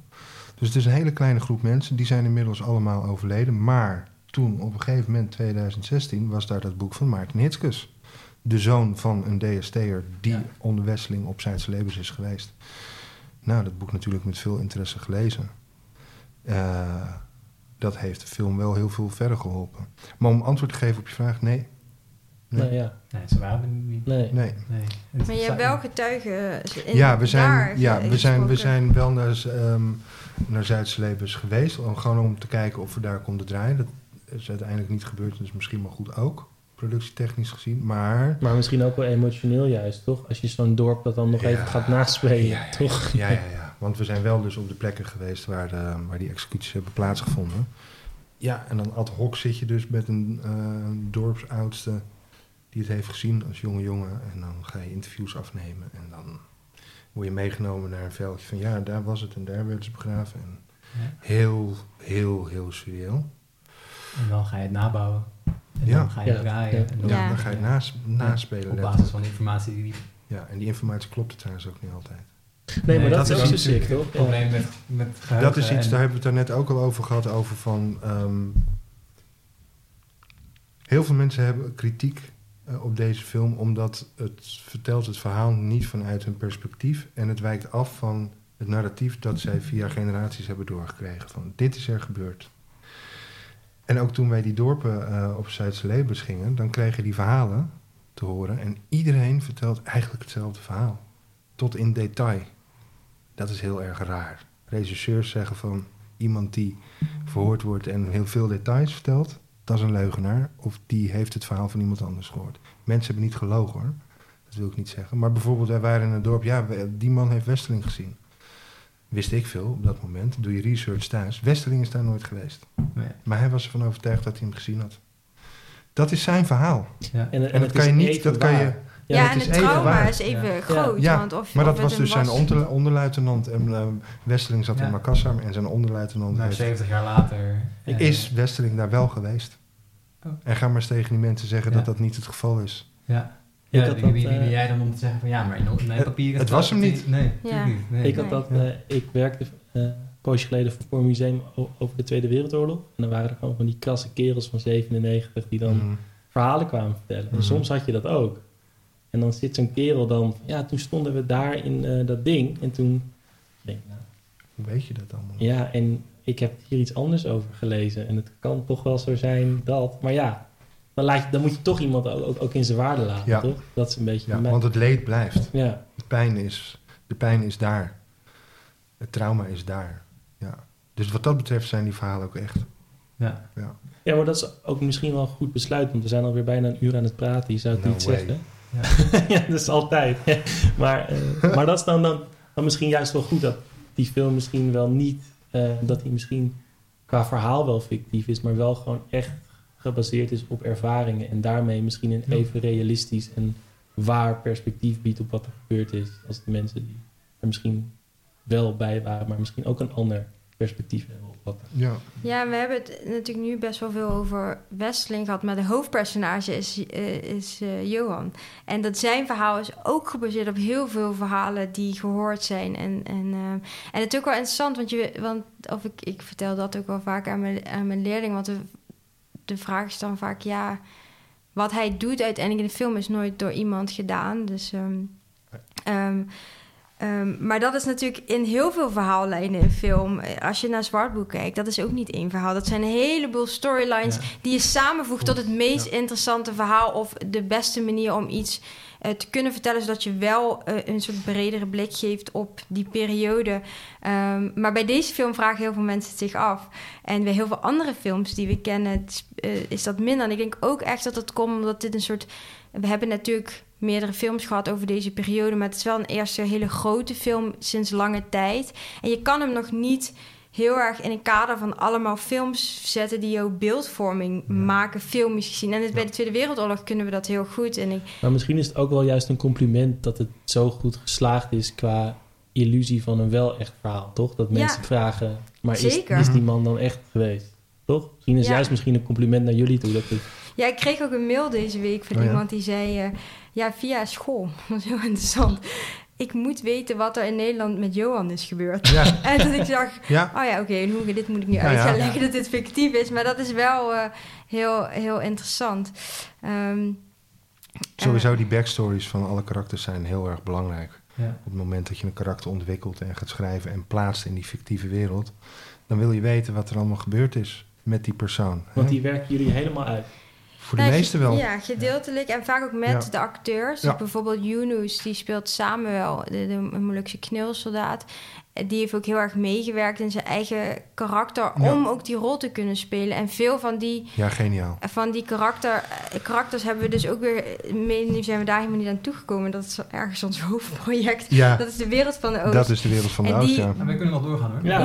Dus het is een hele kleine groep mensen, die zijn inmiddels allemaal overleden. Maar toen, op een gegeven moment, 2016, was daar dat boek van Maarten Hitskus. De zoon van een DST'er die Ja. onder Wesseling op Zuid-Celebes is geweest. Nou, dat boek natuurlijk met veel interesse gelezen. Eh, dat heeft de film wel heel veel verder geholpen. Maar om antwoord te geven op je vraag, nee. Nee. Nou ja, Nee, ze waren er niet. nee. nee. Maar je hebt wel getuigen in ja, we zijn, daar ja we, zijn, we zijn wel naar, ehm naar Zuid-Celebes geweest. Om, gewoon om te kijken of we daar konden draaien. Dat is uiteindelijk niet gebeurd. Dus misschien wel goed ook. Productietechnisch gezien. Maar... Maar misschien ook wel emotioneel juist, toch? Als je zo'n dorp dat dan nog Ja. even gaat naspelen, Ja, ja, toch? Ja, ja, ja. Want we zijn wel dus op de plekken geweest waar, de, waar die executies hebben plaatsgevonden. Ja, en dan ad hoc zit je dus met een eh, dorpsoudste die het heeft gezien als jonge jongen. En dan ga je interviews afnemen en dan word je meegenomen naar een veldje van ja, daar was het en daar werden ze begraven. En Ja. heel, heel, heel surreal. En dan ga je het nabouwen. En Ja. dan ga je Ja. draaien. En dan, Ja. Dan ga je het nas, naspelen. Op basis van informatie die Ja, en die informatie klopt trouwens ook niet altijd. Nee, maar dat, is ook zo sick, toch? Het probleem met, met geheugen. Dat is iets, en- daar hebben we het daar net ook al over gehad, over van... ehm, heel veel mensen hebben kritiek eh, op deze film, omdat het vertelt het verhaal niet vanuit hun perspectief en het wijkt af van het narratief dat zij via generaties hebben doorgekregen. Van dit is er gebeurd. En ook toen wij die dorpen eh, op Zuidse Leebus gingen, dan kreeg je die verhalen te horen. En iedereen vertelt eigenlijk hetzelfde verhaal. Tot in detail. Dat is heel erg raar. Regisseurs zeggen van iemand die verhoord wordt en heel veel details vertelt, dat is een leugenaar. Of die heeft het verhaal van iemand anders gehoord. Mensen hebben niet gelogen hoor. Dat wil ik niet zeggen. Maar bijvoorbeeld, wij waren in een dorp, ja, die man heeft Westeling gezien. Wist ik veel op dat moment. Doe je research thuis. Westeling is daar nooit geweest. Nee. Maar hij was ervan overtuigd dat hij hem gezien had. Dat is zijn verhaal. Ja. En, en, En dat het kan is je niet, dat kan je. Ja, Ja, en het trauma waar. is even Ja. groot. Ja, want of, Maar dat of was dus zijn onder, onderluitenant. En eh, Westeling zat Ja. in Makassar en zijn onderluitenant Nou, heeft- 70 jaar later. eh, is Westeling daar wel geweest. Oh. En ga maar eens tegen die mensen zeggen Ja. dat dat niet het geval is. Ja. Ja, wie, wie, wie ben eh, jij dan om te zeggen van ja, maar in mijn papier... het was hem niet. Nee, Ja. niet. Nee. Ik, had Nee. dat, eh, ik werkte eh, een poosje geleden voor een museum over de Tweede Wereldoorlog. En dan waren er gewoon van die krasse kerels van 97 die dan Mhm. verhalen kwamen vertellen. En Mhm. soms had je dat ook. En dan zit zo'n kerel dan... Ja, toen stonden we daar in eh, dat ding. En toen... denk ik, nou, Hoe weet je dat allemaal? ja, en ik heb hier iets anders over gelezen. En het kan toch wel zo zijn dat... Maar ja, dan, laat je, dan moet je toch iemand ook, ook, ook in zijn waarde laten, Ja. toch? Dat is een beetje... Ja, want het leed blijft. ja. De pijn is, de pijn is daar. Het trauma is daar. Ja. Dus wat dat betreft zijn die verhalen ook echt. Ja. Ja. ja, maar dat is ook misschien wel een goed besluit. Want we zijn alweer bijna een uur aan het praten. Je zou het No niet way. zeggen. Ja. ja, dat is altijd. maar, eh, maar dat is dan, dan, dan misschien juist wel goed dat die film misschien wel niet, eh, dat hij misschien qua verhaal wel fictief is, maar wel gewoon echt gebaseerd is op ervaringen en daarmee misschien een even realistisch en waar perspectief biedt op wat er gebeurd is, als de mensen die er misschien wel bij waren, maar misschien ook een ander perspectief hebben wat Ja. Ja, we hebben het natuurlijk nu best wel veel over Westeling gehad, maar de hoofdpersonage is, eh, is eh, Johan. En dat zijn verhaal is ook gebaseerd op heel veel verhalen die gehoord zijn. En, en, eh, en het is ook wel interessant, want, je, want of ik, ik vertel dat ook wel vaak aan mijn, aan mijn leerling, want de, de vraag is dan vaak, ja, wat hij doet uiteindelijk in de film is nooit door iemand gedaan. Dus, ehm, ehm, Ehm, maar dat is natuurlijk in heel veel verhaallijnen in film. Eh, Als je naar Zwartboek kijkt, dat is ook niet één verhaal. Dat zijn een heleboel storylines Ja. die je samenvoegt tot het meest Ja. interessante verhaal. Of de beste manier om iets eh, te kunnen vertellen, zodat je wel eh, een soort bredere blik geeft op die periode. Ehm, maar bij deze film vragen heel veel mensen het zich af. En bij heel veel andere films die we kennen, is, is dat minder. En ik denk ook echt dat het komt omdat dit een soort. We hebben natuurlijk meerdere films gehad over deze periode, maar het is wel een eerste hele grote film sinds lange tijd. En je kan hem nog niet heel erg in een kader van allemaal films zetten die jouw beeldvorming maken, filmisch gezien. En dus bij de Tweede Wereldoorlog kunnen we dat heel goed. En ik, Maar misschien is het ook wel juist een compliment dat het zo goed geslaagd is qua illusie van een wel echt verhaal, toch? Dat Ja. mensen vragen, maar is, die man dan echt geweest? Toch? Misschien is juist misschien een compliment naar jullie toe. Dat het, Ja, ik kreeg ook een mail deze week van Oh ja? iemand die zei... eh, ja, via school. Dat was heel interessant. Ik moet weten wat er in Nederland met Johan is gebeurd. Ja. En dat ik dacht... Ja. Oh ja, oké, dit moet ik nu Ja, uit gaan ja. leggen dat dit fictief is. Maar dat is wel eh, heel, heel interessant. Ehm, Sowieso die backstories van alle karakters zijn heel erg belangrijk. Ja. Op het moment dat je een karakter ontwikkelt en gaat schrijven en plaatst in die fictieve wereld, dan wil je weten wat er allemaal gebeurd is met die persoon. hè? want die werken jullie helemaal uit. Voor de meeste wel. Ja, gedeeltelijk. En vaak ook met de acteurs. Ja. Bijvoorbeeld Yunus, die speelt Samuel, de, de Molukse knilsoldaat. Die heeft ook heel erg meegewerkt in zijn eigen karakter... Ja. om ook die rol te kunnen spelen. En veel van die, Ja, geniaal. van die karakter, eh, karakters hebben we dus ook weer... mee- Nu zijn we daar helemaal niet aan toegekomen. Dat is ergens ons hoofdproject. Ja, Dat is de wereld van de Oost. dat is de wereld van de En Oost, die- ja. We kunnen nog doorgaan hoor. Ja.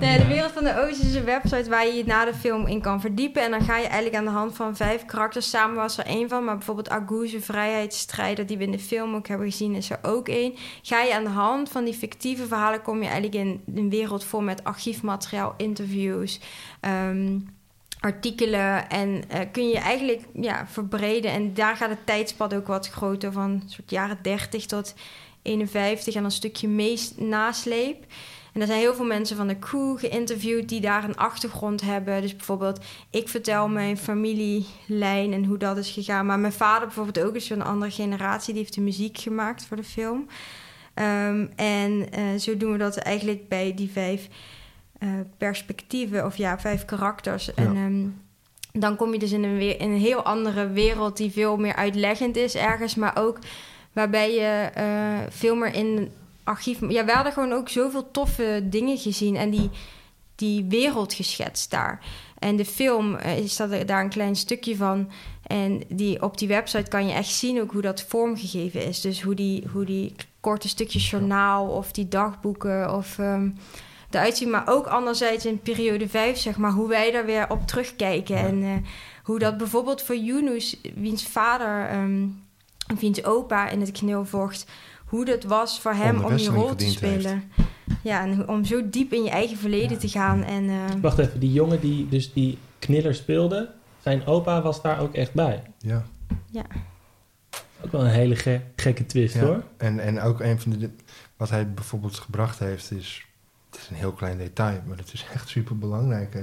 Nee, de Wereld van de Oost is een website waar je je na de film in kan verdiepen. En dan ga je eigenlijk aan de hand van vijf karakters, samen was er één van, maar bijvoorbeeld Agouze, vrijheidsstrijder, die we in de film ook hebben gezien, is er ook één. Ga je aan de hand van die fictieve verhalen, kom je eigenlijk in een wereld vol met archiefmateriaal, interviews, ehm, artikelen. En eh, kun je eigenlijk ja, verbreden. En daar gaat het tijdspad ook wat groter, van soort jaren 30 tot 51 en een stukje meest nasleep. En er zijn heel veel mensen van de crew geïnterviewd die daar een achtergrond hebben. Dus bijvoorbeeld, ik vertel mijn familielijn en hoe dat is gegaan. Maar mijn vader bijvoorbeeld ook is van een andere generatie. Die heeft de muziek gemaakt voor de film. Ehm, en eh, zo doen we dat eigenlijk bij die vijf eh, perspectieven, of ja, vijf karakters. En ehm, dan kom je dus in een, weer, in een heel andere wereld die veel meer uitleggend is ergens, maar ook waarbij je eh, veel meer in archief. Ja, we hadden gewoon ook zoveel toffe dingen gezien en die, die wereld geschetst daar. En de film is dat daar een klein stukje van. En die, op die website kan je echt zien ook hoe dat vormgegeven is. Dus hoe die, hoe die korte stukjes journaal of die dagboeken of um, eruit zien. Maar ook anderzijds in periode 5, zeg maar, hoe wij daar weer op terugkijken. En uh, hoe dat bijvoorbeeld voor Yunus, wiens vader, um, wiens opa in het kneel vocht hoe dat was voor hem om die rol te spelen. Heeft. Ja, en om zo diep in je eigen verleden ja. te gaan. En, uh... Wacht even, die jongen die dus die kniller speelde, zijn opa was daar ook echt bij. Ja. Ja. Ook wel een hele ge gekke twist ja. hoor. En, en ook een van de. Wat hij bijvoorbeeld gebracht heeft, is. Het is een heel klein detail, maar het is echt super belangrijk.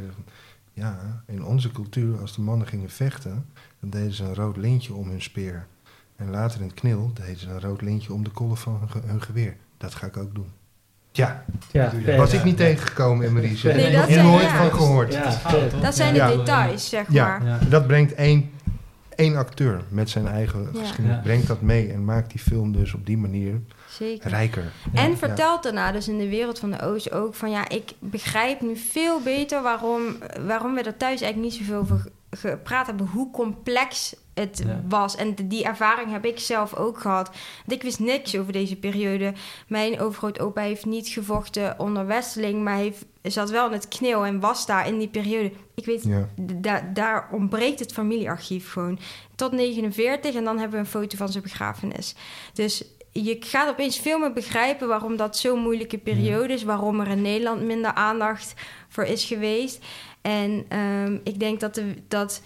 Ja, in onze cultuur, als de mannen gingen vechten, dan deden ze een rood lintje om hun speer. En later in het knil deden ze een rood lintje om de kolf van hun, ge hun geweer. Dat ga ik ook doen. Ja, ja was ik niet tegengekomen in Marie. Nee, nee, dat nooit ja. van gehoord. Ja, dat zijn de Ja. details, zeg Ja, maar. dat brengt één, één acteur met zijn eigen Ja. geschiedenis. Ja. Brengt dat mee en maakt die film dus op die manier Zeker. rijker. En vertelt daarna dus in de wereld van de Oost ook van ja, ik begrijp nu veel beter waarom, waarom we er thuis eigenlijk niet zoveel over ge- gepraat hebben, hoe complex het Ja. was. En die ervaring heb ik zelf ook gehad. Want ik wist niks over deze periode. Mijn overgrootopa heeft niet gevochten onder Westeling, maar heeft, zat wel in het kneel en was daar in die periode. Ik weet, Ja. da- daar ontbreekt het familiearchief gewoon. Tot 49 en dan hebben we een foto van zijn begrafenis. Dus je gaat opeens veel meer begrijpen waarom dat zo'n moeilijke periode is. Waarom er in Nederland minder aandacht voor is geweest. En ehm, ik denk dat, de, dat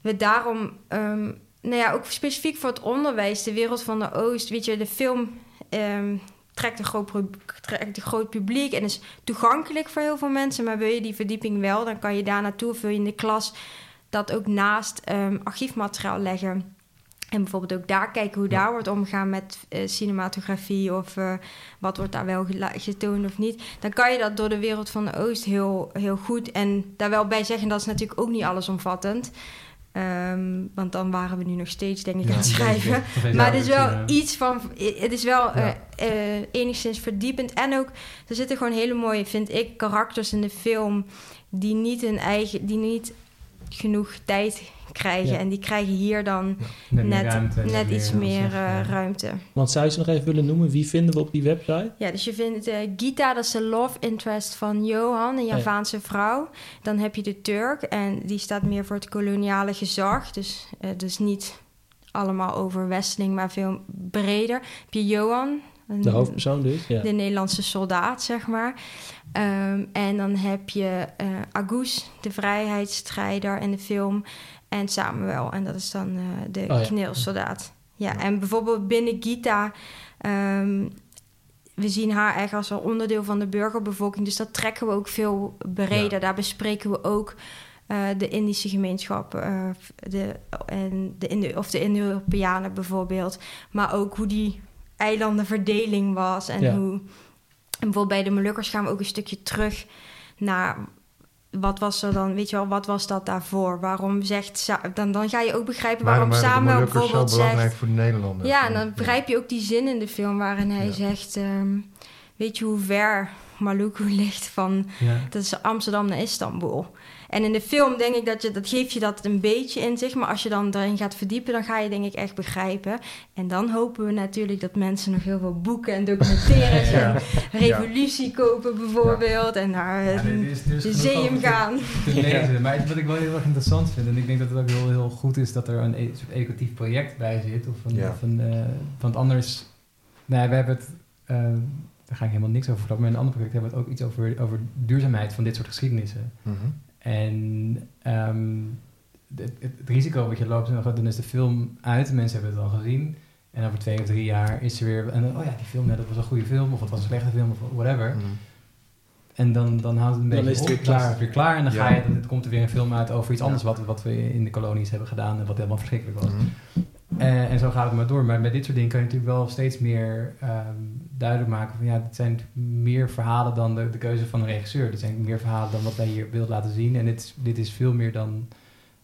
we daarom, ehm, nou ja, ook specifiek voor het onderwijs, de wereld van de Oost, weet je, de film ehm, trekt, een groot, trekt een groot publiek en is toegankelijk voor heel veel mensen. Maar wil je die verdieping wel, dan kan je daar naartoe, of wil je in de klas dat ook naast ehm, archiefmateriaal leggen. En bijvoorbeeld ook daar kijken hoe daar wordt omgegaan met eh, cinematografie of eh, wat wordt daar wel getoond of niet. Dan kan je dat door de wereld van de Oost heel, heel goed. En daar wel bij zeggen, dat is natuurlijk ook niet allesomvattend. Ehm, want dan waren we nu nog steeds, denk ik, Ja, aan het schrijven. Maar ik het is wel ja. iets van. Het is wel Ja. eh, eh, enigszins verdiepend. En ook, er zitten gewoon hele mooie, vind ik, karakters in de film. die niet hun eigen. die niet genoeg tijd krijgen. Ja. En die krijgen hier dan Net, meer net, ruimte, net iets meer eh, ruimte. Want zou je ze nog even willen noemen? Wie vinden we op die website? Ja, dus je vindt eh, Gita, dat is de love interest van Johan, een ja. Javaanse vrouw. Dan heb je de Turk en die staat meer voor het koloniale gezag. Dus, eh, dus niet allemaal over Westeling, maar veel breder. Heb je Johan, een- De hoofdpersoon dus. Ja. de Nederlandse soldaat, zeg maar. Ehm, en dan heb je eh Agus, de vrijheidsstrijder in de film. En Samuel, en dat is dan eh, de Oh ja. kneelsoldaat. Ja, en bijvoorbeeld binnen Gita... ehm, we zien haar echt als een onderdeel van de burgerbevolking. Dus dat trekken we ook veel breder. Ja. Daar bespreken we ook eh, de Indische gemeenschap. de, en de, of de Indo-Europeanen bijvoorbeeld. Maar ook hoe die eilandenverdeling was. En Ja. hoe... En bijvoorbeeld bij de Molukkers gaan we ook een stukje terug naar... Wat was er dan, weet je wel, wat was dat daarvoor? Waarom zegt... Dan, dan ga je ook begrijpen waarom, Samuel zo bijvoorbeeld belangrijk zegt... voor de Nederlanders? Ja, en dan begrijp je ook die zin in de film waarin hij Ja. zegt... ehm, weet je hoe ver Maluku ligt van... Ja. Dat is Amsterdam naar Istanbul. En in de film denk ik dat je... Dat geeft je dat een beetje in zich. Maar als je dan erin gaat verdiepen... dan ga je denk ik echt begrijpen. En dan hopen we natuurlijk dat mensen nog heel veel boeken en documentaires... Ja. en Revolutie kopen bijvoorbeeld. En naar Ja, het is genoeg museum te- gaan. te lezen. Maar wat ik wel heel erg interessant vind, en ik denk dat het ook heel, heel goed is dat er een e- soort educatief project bij zit. Of een, Ja. of een, eh, want anders, nou ja, we hebben het, eh, daar ga ik helemaal niks over vertellen, maar in een ander project hebben we het ook iets over, over duurzaamheid van dit soort geschiedenissen. Mhm. En ehm, het, het, het risico wat je loopt, dan dan is de film uit, mensen hebben het al gezien. En over twee of drie jaar is er weer, en dan, oh ja, die film, ja, dat was een goede film, of het was een slechte film, of whatever. Mhm. En dan, dan houdt het een Dan beetje is het op, weer dan is klaar. het weer klaar. En dan, Ja. ga je, dan komt er weer een film uit over iets Ja. anders wat, wat we in de kolonies hebben gedaan en wat helemaal verschrikkelijk was. Mhm. En, en zo gaat het maar door. Maar met dit soort dingen kan je natuurlijk wel steeds meer ehm, duidelijk maken van ja, dit zijn meer verhalen dan de, de keuze van een regisseur. Dit zijn meer verhalen dan wat hij hier wilt laten zien. En dit, dit is veel meer dan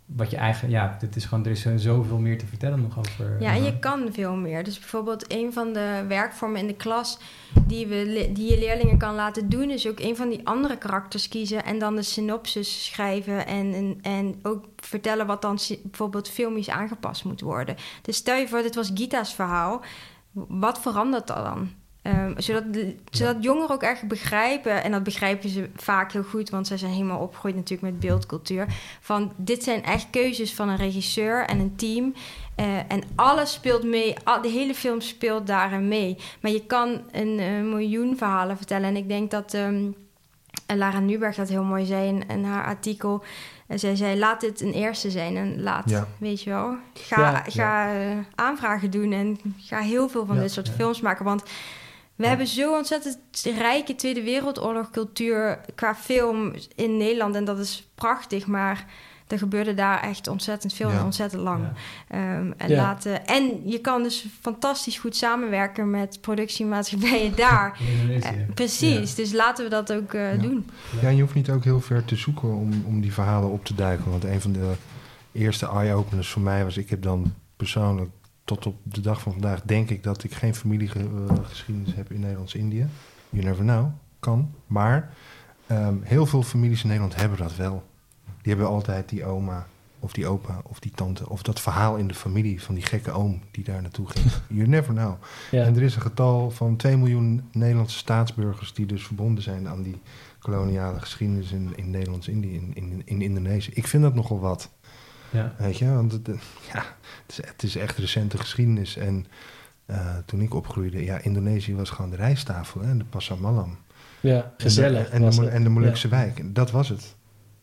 wat je eigen. Ja, dit is gewoon, er is zoveel meer te vertellen nog over. Ja, en je kan veel meer. Dus bijvoorbeeld een van de werkvormen in de klas die, we, die je leerlingen kan laten doen, is ook een van die andere karakters kiezen en dan de synopsis schrijven en, en, en ook vertellen wat dan bijvoorbeeld filmisch aangepast moet worden. Dus stel je voor, dit was Gita's verhaal. Wat verandert er dan? Ehm, zodat, de- zodat jongeren ook echt begrijpen, en dat begrijpen ze vaak heel goed, want zij zijn helemaal opgegroeid natuurlijk met beeldcultuur. Van dit zijn echt keuzes van een regisseur en een team. Eh, en alles speelt mee, al- de hele film speelt daarin mee. Maar je kan een eh, miljoen verhalen vertellen. En ik denk dat ehm, Lara Nuberg dat heel mooi zei in, in haar artikel. En zij zei, laat dit een eerste zijn en laat, Ja. weet je wel. Ga, Ja, ga eh, aanvragen doen en ga heel veel van dit soort films maken. Want we Ja. hebben zo'n ontzettend rijke Tweede Wereldoorlog cultuur qua film in Nederland. En dat is prachtig, maar er gebeurde daar echt ontzettend veel Ja. en ontzettend lang. Ja. Ehm, en, Ja. laten, en je kan dus fantastisch goed samenwerken met productiemaatschappijen daar. Eh, precies, dus laten we dat ook eh, Ja. doen. Ja, en je hoeft niet ook heel ver te zoeken om, om die verhalen op te duiken. Want een van de eerste eye-openers voor mij was... ik heb dan persoonlijk tot op de dag van vandaag... denk ik dat ik geen familiegeschiedenis heb in Nederlands-Indië. You never know, kan. Maar ehm, heel veel families in Nederland hebben dat wel. Die hebben altijd die oma of die opa of die tante... of dat verhaal in de familie van die gekke oom die daar naartoe ging. You never know. Ja. En er is een getal van 2 miljoen Nederlandse staatsburgers die dus verbonden zijn aan die koloniale geschiedenis in, in Nederlands-Indië, in, in, in Indonesië. Ik vind dat nogal wat, Ja. weet je, want het, ja, het, is, het is echt recente geschiedenis. En eh, toen ik opgroeide, ja, Indonesië was gewoon de rijsttafel en de Pasar Malam. ja, gezellig. En de, en was de, het. en de Molukse wijk, En dat was het.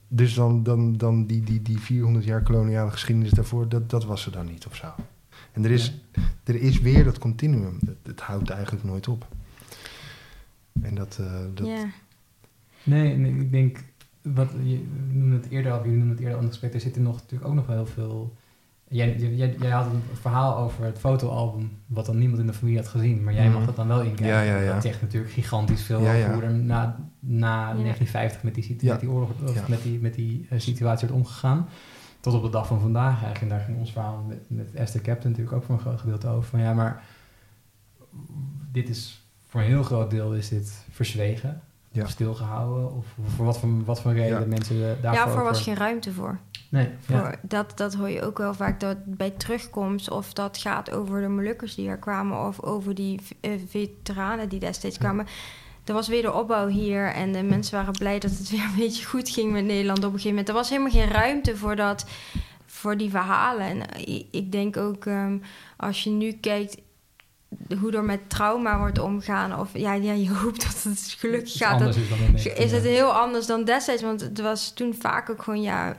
Dus dan, dan, dan die, die, die 400 jaar koloniale geschiedenis daarvoor, dat, dat was er dan niet of zo. En er is, er is weer dat continuum. Het, het houdt eigenlijk nooit op. En dat, eh, dat Ja. Nee, nee, ik denk, wat, je noemde het eerder al, jullie noemden het eerder al in het gesprek, er zitten nog, natuurlijk ook nog wel heel veel... Jij, jij, jij had een verhaal over het fotoalbum, wat dan niemand in de familie had gezien, maar jij Mhm. mag dat dan wel inkijken. Ja, ja, ja. Dat zegt natuurlijk gigantisch veel Ja, over ja. hoe er na, na 1950 met die, situ- Ja. met die oorlog, of Ja. met die, met die situatie werd omgegaan. Tot op de dag van vandaag eigenlijk. En daar ging ons verhaal met, met Esther Captain natuurlijk ook voor een groot gedeelte over. Van ja, maar dit is voor een heel groot deel is dit verzwegen. Ja. Stilgehouden. Of voor wat voor, wat voor reden Ja. mensen eh, daarvoor... Daarvoor over- was geen ruimte voor. Nee, ja. voor dat, dat hoor je ook wel vaak dat bij terugkomst. Of dat gaat over de Molukkers die er kwamen. Of over die eh, veteranen die destijds kwamen. Er was weer de opbouw hier. En de mensen waren blij dat het weer een beetje goed ging met Nederland op een gegeven moment. Er was helemaal geen ruimte voor dat. Voor die verhalen. En ik, ik denk ook ehm, als je nu kijkt hoe er met trauma wordt omgaan. Of ja, ja je hoopt dat het gelukkig gaat. dat- is dan in is het heel anders dan destijds. Want het was toen vaak ook gewoon, ja...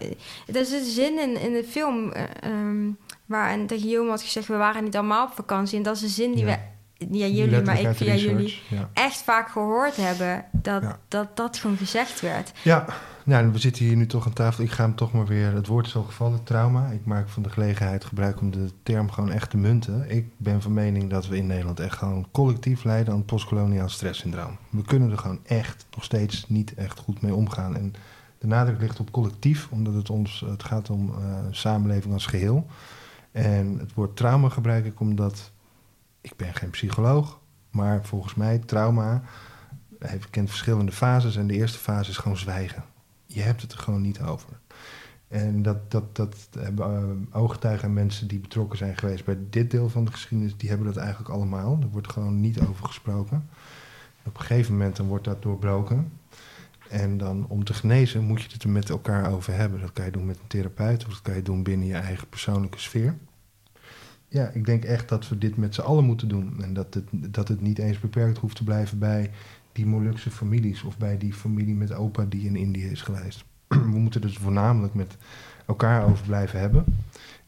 Er is een zin in, in de film eh, ehm, waar en tegen Guillaume had gezegd... we waren niet allemaal op vakantie. En dat is een zin die Ja. we... Ja, jullie, maar ik via research, jullie... Ja. echt vaak gehoord hebben... dat Ja. dat, dat gewoon gezegd werd. Ja, nou, we zitten hier nu toch aan tafel. Ik ga hem toch maar weer, het woord is al gevallen, trauma. Ik maak van de gelegenheid gebruik om de term gewoon echt te munten. Ik ben van mening dat we in Nederland echt gewoon collectief lijden aan postkoloniaal stresssyndroom. We kunnen er gewoon echt nog steeds niet echt goed mee omgaan. En de nadruk ligt op collectief, omdat het ons, het gaat om eh, samenleving als geheel. En het woord trauma gebruik ik omdat, ik ben geen psycholoog, maar volgens mij trauma heeft kent verschillende fases. En de eerste fase is gewoon zwijgen. Je hebt het er gewoon niet over. En dat, dat, dat hebben uh, ooggetuigen en mensen die betrokken zijn geweest bij dit deel van de geschiedenis, die hebben dat eigenlijk allemaal. Er wordt gewoon niet over gesproken. Op een gegeven moment dan wordt dat doorbroken. En dan om te genezen moet je het er met elkaar over hebben. Dat kan je doen met een therapeut of dat kan je doen binnen je eigen persoonlijke sfeer. Ja, ik denk echt dat we dit met z'n allen moeten doen. En dat het, dat het niet eens beperkt hoeft te blijven bij die Molukse families of bij die familie met opa die in Indië is geweest. We moeten dus voornamelijk met elkaar over blijven hebben.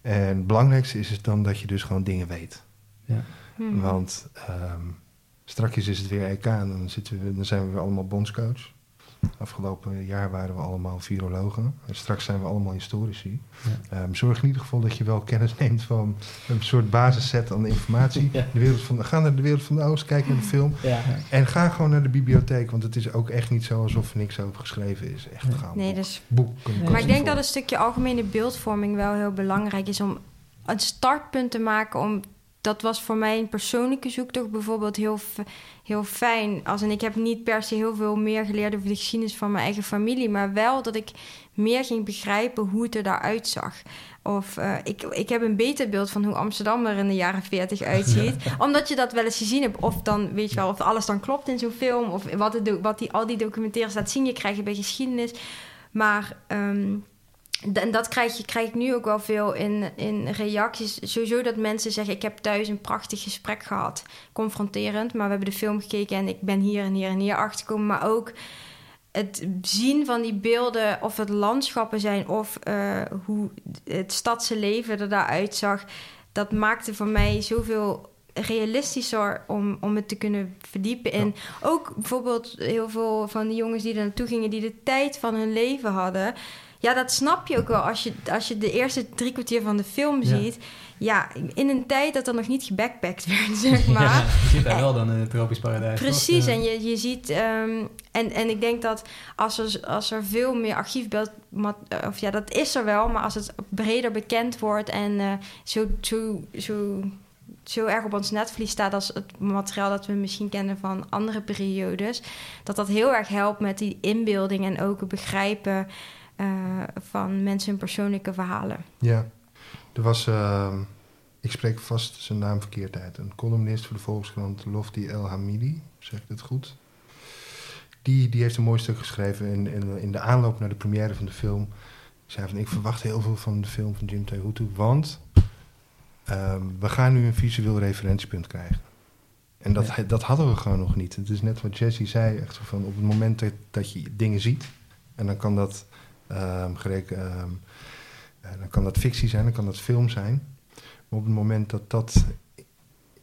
En het belangrijkste is het dan dat je dus gewoon dingen weet. Ja. Hmm. Want um, straks is het weer EK en dan, zitten we, dan zijn we weer allemaal bondscoach. Afgelopen jaar waren we allemaal virologen. En straks zijn we allemaal historici. Ehm, zorg in ieder geval dat je wel kennis neemt van een soort basisset aan informatie. Ja. De wereld van, ga naar de wereld van de Oost, kijk naar de film. Ja. En ga gewoon naar de bibliotheek, want het is ook echt niet zo alsof er niks over geschreven is. Echt gaan. Nee, dus boeken. Maar ik denk dat een stukje algemene beeldvorming wel heel belangrijk is om een startpunt te maken. Om, dat was voor mij een persoonlijke zoektocht bijvoorbeeld heel, heel fijn. Als, en ik heb niet per se heel veel meer geleerd over de geschiedenis van mijn eigen familie. Maar wel dat ik meer ging begrijpen hoe het er daaruit zag. Of eh, ik, ik heb een beter beeld van hoe Amsterdam er in de jaren 40 uitziet. Omdat je dat wel eens gezien hebt. Of dan weet je wel, of alles dan klopt in zo'n film. Of wat, het, wat die, al die documentaires laat zien. Je krijgt bij geschiedenis. Maar ehm, en dat krijg, je, krijg ik nu ook wel veel in, in reacties. Sowieso dat mensen zeggen: Ik heb thuis een prachtig gesprek gehad. Confronterend, maar we hebben de film gekeken en ik ben hier en hier en hier achtergekomen. Maar ook het zien van die beelden, of het landschappen zijn of eh, hoe het stadse leven er daaruit zag. Dat maakte voor mij zoveel realistischer om, om het te kunnen verdiepen. En ook bijvoorbeeld heel veel van die jongens die er naartoe gingen, die de tijd van hun leven hadden. Ja, dat snap je ook wel als je, als je de eerste drie kwartier van de film Ja. ziet. Ja, in een tijd dat er nog niet gebackpackt werd, zeg maar. Ja, je zit daar wel dan in het tropisch paradijs. Precies, en je, je ziet... ehm, en, en ik denk dat als er, als er veel meer archiefbeeld... eh, Of ja, dat is er wel, maar als het breder bekend wordt... en eh, zo, zo, zo, zo erg op ons netvlies staat... als het materiaal dat we misschien kennen van andere periodes... dat dat heel erg helpt met die inbeelding... en ook begrijpen eh, van mensen hun persoonlijke verhalen. Ja, er was, ehm, ik spreek vast zijn naam verkeerd uit, een columnist voor de Volkskrant, Lofty El Hamidi, zeg ik het goed? Die, die heeft een mooi stuk geschreven in, in, in de aanloop naar de première van de film. Zei van, ik verwacht heel veel van de film van Jim Tehutu, want ehm, we gaan nu een visueel referentiepunt krijgen. En dat, dat hadden we gewoon nog niet. Het is net wat Jesse zei, echt van op het moment dat, dat je dingen ziet, en dan kan dat gereken, eh, dan kan dat fictie zijn, dan kan dat film zijn. Maar op het moment dat dat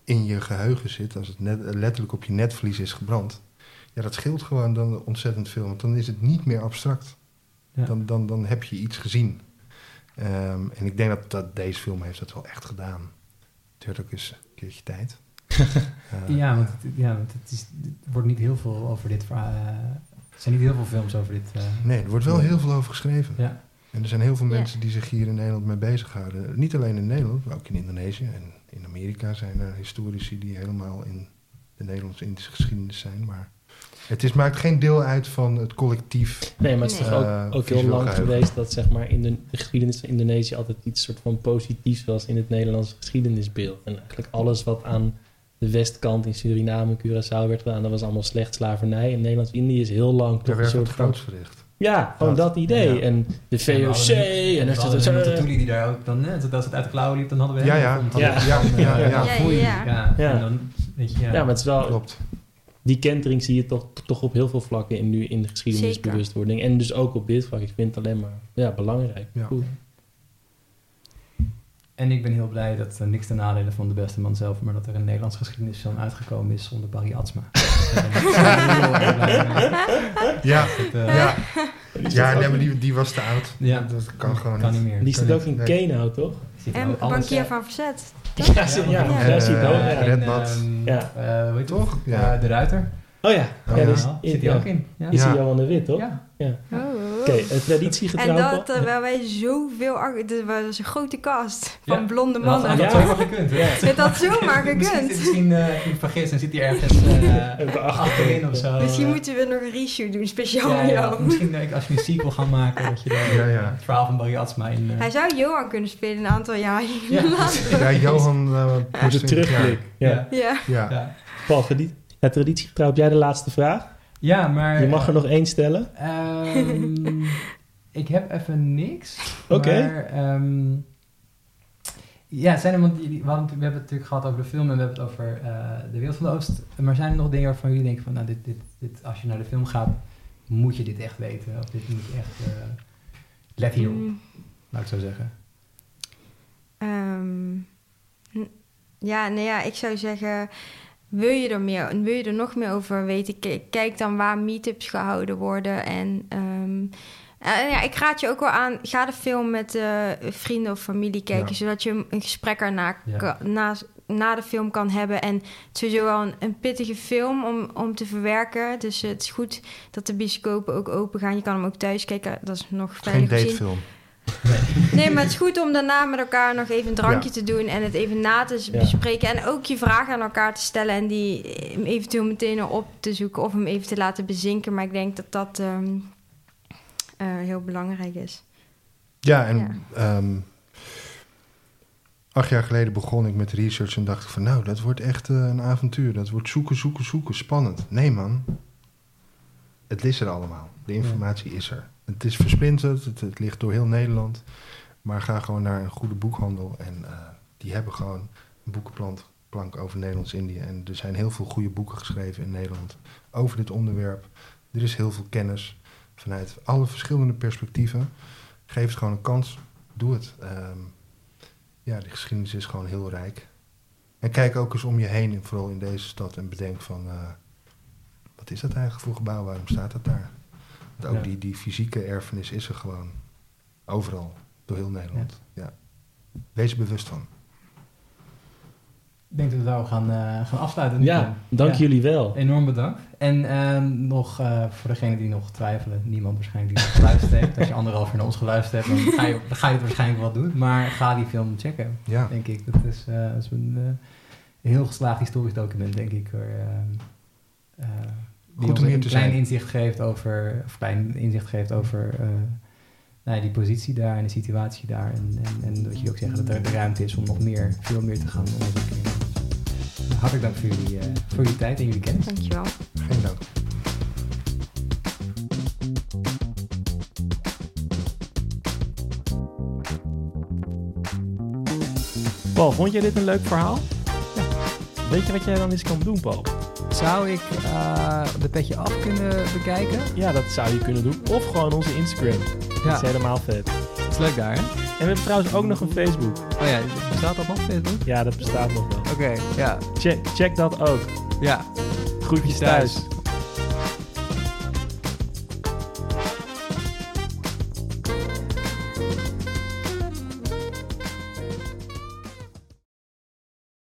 in je geheugen zit, als het net, letterlijk op je netvlies is gebrand, ja, dat scheelt gewoon dan ontzettend veel. Want dan is het niet meer abstract. Ja. Dan, dan, dan heb je iets gezien. Ehm, en ik denk dat, dat deze film heeft dat wel echt gedaan. Het werd ook eens een keertje tijd. Eh, Ja, want, het, ja, want het, is, er wordt niet heel veel over dit verhaal. eh, er zijn niet heel veel films over dit. eh, Nee, er wordt wel heel veel over geschreven. ja. En er zijn heel veel Ja. mensen die zich hier in Nederland mee bezighouden. Niet alleen in Nederland, maar ook in Indonesië. En in Amerika zijn er historici die helemaal in de Nederlands-Indische geschiedenis zijn. Maar het is, maakt geen deel uit van het collectief. Nee, maar het is toch ook, Eh, ook heel lang geheugen. geweest dat zeg maar, in de, de geschiedenis van Indonesië altijd iets soort van positiefs was in het Nederlandse geschiedenisbeeld. En eigenlijk alles wat aan de westkant in Suriname, Curaçao werd gedaan, dat was allemaal slecht slavernij. En Nederlands-Indië is heel lang toch een soort het van... verricht. Ja, gewoon dat, Dat. idee. Ja. En de VOC en, en er een die daar ook dan, hè, als het uit de klauwen liep, dan hadden we Ja, hem ja. Ja. Hadden Ja, van, ja, ja. Ja, foei. ja. ja. Ja. En dan, weet je, ja. Ja, maar het is wel... Klopt. Die kentering zie je toch, toch op heel veel vlakken in, nu in de geschiedenisbewustwording. En dus ook op dit vlak. Ik vind het alleen maar ja, belangrijk. Ja. Goed. En ik ben heel blij dat er niks ten nadele van de beste man zelf, maar dat er een Nederlands geschiedenisfilm uitgekomen is zonder Barry Atsma. Blij mee. Ja, Dat, eh, ja. Ja nee, maar die, die was te oud. Ja. Dat kan gewoon kan niet. niet meer. Die zit ook in Nee. Kenau, toch? En bankier eh, van Verzet. Ja, ja, eh, ja. Red Ja. eh, hoe heet het? Toch? Ja. Eh, de Ruiter. Oh ja, Oh, ja, ja. dus, Zit hij ja. ook in? Ja. Is hij Ja. Johan de Wit, toch? Ja. Ja. Oh. Oké, eh, traditiegetrouw. En dat Paul? terwijl wij zoveel... Het was een grote cast van Ja. blonde Dat had mannen. dat Ja. zomaar gekund. hè? Het had zomaar Misschien, gekund. misschien eh, ik vergis en zit hij ergens eh, achterin of zo. Misschien eh. moeten we nog een reshoot doen, speciaal ja, voor ja, jou. misschien eh, als je een sequel gaat maken, dat je dan Ja, ja. het verhaal van Barry Atsma in... eh, Hij zou Johan kunnen spelen een aantal jaar Ja. later. Ja, Johan uh, de terugblik. Ja. ja. Ja. Ja. Ja. Paul, ja, traditiegetrouw, heb jij de laatste vraag? Ja, maar... Je mag er nog één stellen. Ehm, ik heb even niks. Oké. Ehm, ja, zijn er, want jullie- we, hadden, we hebben het natuurlijk gehad over de film en we hebben het over eh, de wereld van de Oost. Maar zijn er nog dingen waarvan jullie denken van, nou, dit, dit, dit, als je naar de film gaat, moet je dit echt weten? Of dit moet echt, eh, let hierop, Mm, laat ik zo zeggen. ehm, ja, nou ja, ik zou zeggen... wil je er meer, wil je er nog meer over weten? Kijk dan waar meetups gehouden worden. En ehm, eh, ja, ik raad je ook wel aan, ga de film met eh, vrienden of familie kijken, Ja. zodat je een gesprek erna Ja. na, na de film kan hebben. En het is sowieso wel een, een pittige film om, om te verwerken. Dus het is goed dat de bioscopen ook open gaan. Je kan hem ook thuis kijken. Dat is nog Geen veilig gezien. Nee, maar het is goed om daarna met elkaar nog even een drankje Ja. te doen en het even na te Ja. bespreken. En ook je vragen aan elkaar te stellen en die eventueel meteen erop te zoeken of hem even te laten bezinken. Maar ik denk dat dat ehm, eh, heel belangrijk is. Ja, en Ja. ehm, acht jaar geleden begon ik met research en dacht ik van... nou, dat wordt echt eh, een avontuur. Dat wordt zoeken, zoeken, zoeken. Spannend. Nee, man. Het is er allemaal. De informatie is er. Het is versplinterd. Het, ligt door heel Nederland. Maar ga gewoon naar een goede boekhandel. En eh, die hebben gewoon een boekenplank plank over Nederlands-Indië. En er zijn heel veel goede boeken geschreven in Nederland over dit onderwerp. Er is heel veel kennis vanuit alle verschillende perspectieven. Geef het gewoon een kans. Doe het. Ehm, ja, de geschiedenis is gewoon heel rijk. En kijk ook eens om je heen, en vooral in deze stad, en bedenk van... eh, wat is dat eigenlijk voor gebouw? Waarom staat dat daar? Ook Ja. die, die fysieke erfenis is er gewoon. Overal. Door heel Nederland. Ja. Wees er bewust van. Ik denk dat we daar gaan, eh, gaan afsluiten. Ja, dank Ja. jullie wel. Enorm bedankt. En ehm, nog eh, voor degenen die nog twijfelen, niemand waarschijnlijk die nog geluisterd heeft. Als je anderhalf uur naar ons geluisterd hebt, dan ga je, dan ga je het waarschijnlijk wel doen. Maar ga die film checken, Ja. denk ik. Dat is, eh, dat is een eh, heel geslaagd historisch document, denk ik. Waar, ehm, eh, die Goed om hier een te klein zijn. inzicht geeft over, of klein inzicht geeft over eh, nou ja, die positie daar en de situatie daar. En, en, en dat je ook zegt dat er de ruimte is om nog meer, veel meer te gaan onderzoeken. Hartelijk dank voor jullie, eh, voor jullie tijd en jullie kennis. Dankjewel. Geen dank. Paul, vond jij dit een leuk verhaal? Weet je wat jij dan eens kan doen, Paul? Zou ik eh, de petje af kunnen bekijken? Ja, dat zou je kunnen doen. Of gewoon onze Instagram. Dat is helemaal vet. dat is leuk daar, hè? En we hebben trouwens ook nog een Facebook. Oh ja, bestaat dat nog, Facebook? Ja, dat bestaat nog wel. Oké, ja. Check, check dat ook. Ja, Groetjes thuis.